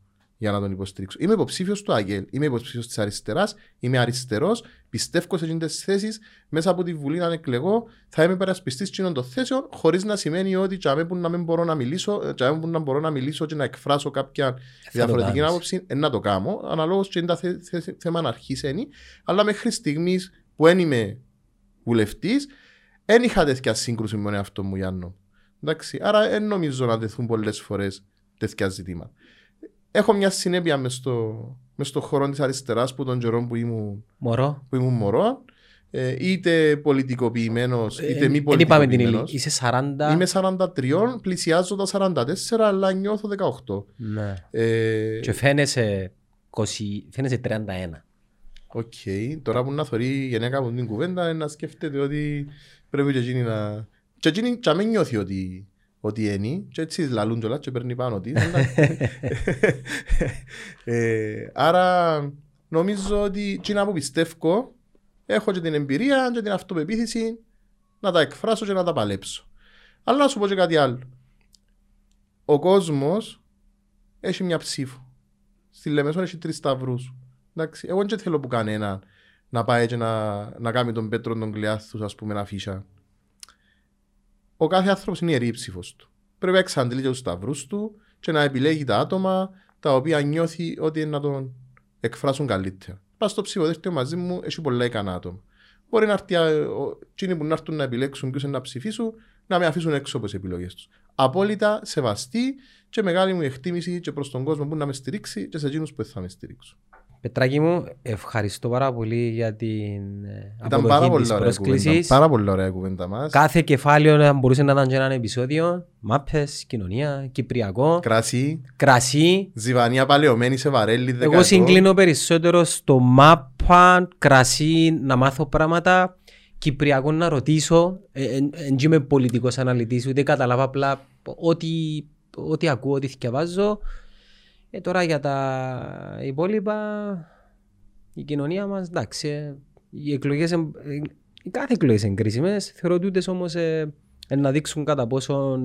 για να τον υποστηρίξω. Είμαι υποψήφιος του Αγγέλ, είμαι υποψήφιος της αριστεράς, είμαι αριστερός, πιστεύω σε αυτέ τις θέσεις. Μέσα από τη Βουλή, αν εκλεγώ, θα είμαι περασπιστή κοινών των θέσεων, χωρίς να σημαίνει ότι τζαμέ που να μην μπορώ να μιλήσω, τζαμέ που να μπορώ να μιλήσω και να εκφράσω κάποια διαφορετική άποψη, ε, να το κάνω. Αναλόγως και είναι τα θε, θε, θε, θέμα να αρχίσει, αλλά μέχρι στιγμής που δεν είμαι βουλευτής, δεν είχα τέτοια σύγκρουση με τον εαυτό μου, Γιάννο. Εντάξει, άρα δεν νομίζω να τεθούν πολλές φορές τέτοια ζητήματα έχω μια συνέπεια μες στο, μες στο χώρο της αριστεράς που τον καιρό που ήμουν μωρό. Που ήμουν μωρό ε, είτε πολιτικοποιημένος, Ε, είτε μη Δεν είπαμε την πολιτικοποιημένος. ηλικία. Είσαι 40. Είμαι 43, πλησιάζω τα 44, αλλά νιώθω 18. Ναι. Ε, Και φαίνεσαι, 20, φαίνεσαι 31. Οκ, τώρα που να θωρεί η γυναίκα μου την κουβέντα είναι να σκέφτεται ότι πρέπει και εκείνη να... Και εκείνη και να μην νιώθει ότι, ότι είναι και έτσι λαλούν κιόλας και παίρνει πάνω της. αλλά- ε, άρα νομίζω ότι εκείνα που πιστεύω έχω και την εμπειρία και την αυτοπεποίθηση να τα εκφράσω και να τα παλέψω. Αλλά να σου πω και κάτι άλλο. Ο κόσμος έχει μια ψήφο. Στη Λεμεσόν έχει τρεις σταυρούς. Εντάξει, εγώ δεν θέλω που κανένα να πάει και να, να κάνει τον Πέτρο τον Κλειάθους, ας πούμε, να φύσα. Ο κάθε άνθρωπος είναι ιερή η ψήφος του. Πρέπει να εξαντλεί και τους σταυρούς του και να επιλέγει τα άτομα τα οποία νιώθει ότι είναι να τον εκφράσουν καλύτερα. Πας στο ψηφοδέλτιο μαζί μου, έχει πολλά ικανά άτομα. Μπορεί να έρθει, α, ο- εκείνοι που να έρθουν να επιλέξουν ποιους είναι να ψηφίσουν, να με αφήσουν έξω από τις επιλογές τους. Απόλυτα σεβαστή και μεγάλη μου εκτίμηση και προς τον κόσμο που να με στηρίξει και σε εκείνους που δεν θα με στηρίξουν. Πετράκη μου, ευχαριστώ πάρα πολύ για την ε, Ήταν πάρα αποδοχή πολύ της ωραία κουβέντα. πρόσκλησης. Πάρα πολύ ωραία κουβέντα μας. Κάθε κεφάλαιο να μπορούσε να ήταν και ένα επεισόδιο. Μάπες, κοινωνία, κυπριακό, Κρασί, κρασί. ζυβανία παλαιωμένη σε βαρέλι. Εγώ δεκαετό. συγκλίνω περισσότερο στο μάπα, κρασί, να μάθω πράγματα. Κυπριακό να ρωτήσω. Δεν είμαι πολιτικός αναλυτής, ούτε καταλάβα απλά ό,τι, ό,τι ακούω, ό,τι θυκευάζω. Ε, τώρα για τα υπόλοιπα, η κοινωνία μας, εντάξει, ε, οι εκλογές, εν- ε, οι κάθε εκλογές είναι κρίσιμες, θεωρώ τούτες όμως ε, ε, να δείξουν κατά πόσο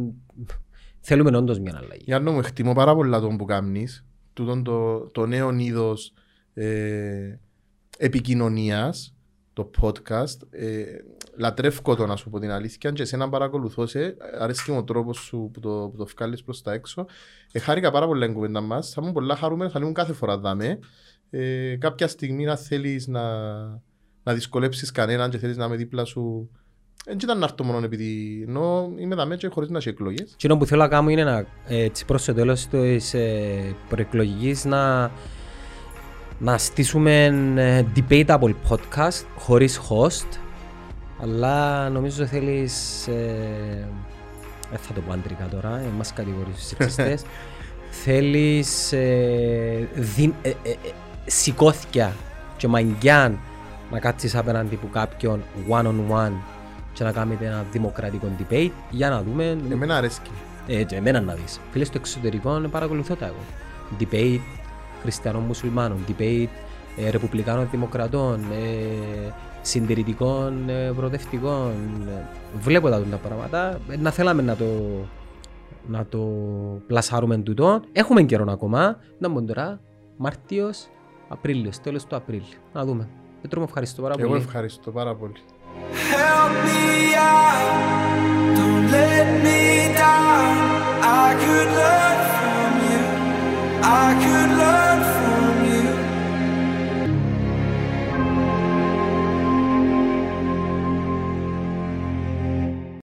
θέλουμε όντως μια αλλαγή. Γιάννο μου, εκτιμώ πάρα πολλά τον που κάνεις. Τούτον το, το νέο είδος ε, επικοινωνίας, το podcast. Ε, λατρεύω το να σου πω την αλήθεια και εσένα παρακολουθώ σε. Αρέσκει μου ο τρόπος σου που το, που το βγάλεις προς τα έξω. Ε, χάρηκα πάρα πολλά την κουβέντα μας. Θα ήμουν πολλά χαρούμενος, θα ήμουν κάθε φορά δάμε. Ε, κάποια στιγμή να θέλεις να, να δυσκολέψεις κανέναν και θέλεις να είμαι δίπλα σου. Δεν ήταν να έρθω μόνο επειδή ενώ είμαι δάμε και χωρίς να έχει εκλογές. Τι που θέλω να κάνω είναι να, ε, έτσι προς το τέλος της ε, προεκλογικής να, να στήσουμε ε, debatable podcast χωρίς host αλλά νομίζω θέλεις ε, δεν θα το πω αντρικά τώρα, ε, μας κατηγορείς τους σεξιστές θέλεις ε, δι, ε, ε, ε, σηκώθηκια και μαγκιάν να κάτσεις απέναντι από κάποιον one on one και να κάνετε ένα δημοκρατικό debate για να δούμε Εμένα αρέσκει. ε, και εμένα να δεις. Φίλες στο εξωτερικό ε, παρακολουθώ τα εγώ. Debate χριστιανών μουσουλμάνων, debate ε, ρεπουμπλικάνων δημοκρατών, ε, συντηρητικών ε, προοδευτικών. Ε, βλέπω τα, τα πράγματα. Ε, να θέλαμε να το, να το πλασάρουμε τούτο. Έχουμε καιρό ακόμα. Να μπουν τώρα Μάρτιος, Απρίλιος, τέλος του Απρίλιο. Να δούμε. Πέτρο μου ευχαριστώ πάρα Εγώ πολύ. ευχαριστώ πάρα πολύ. Help me out, don't let me down. I could learn from you. I could learn.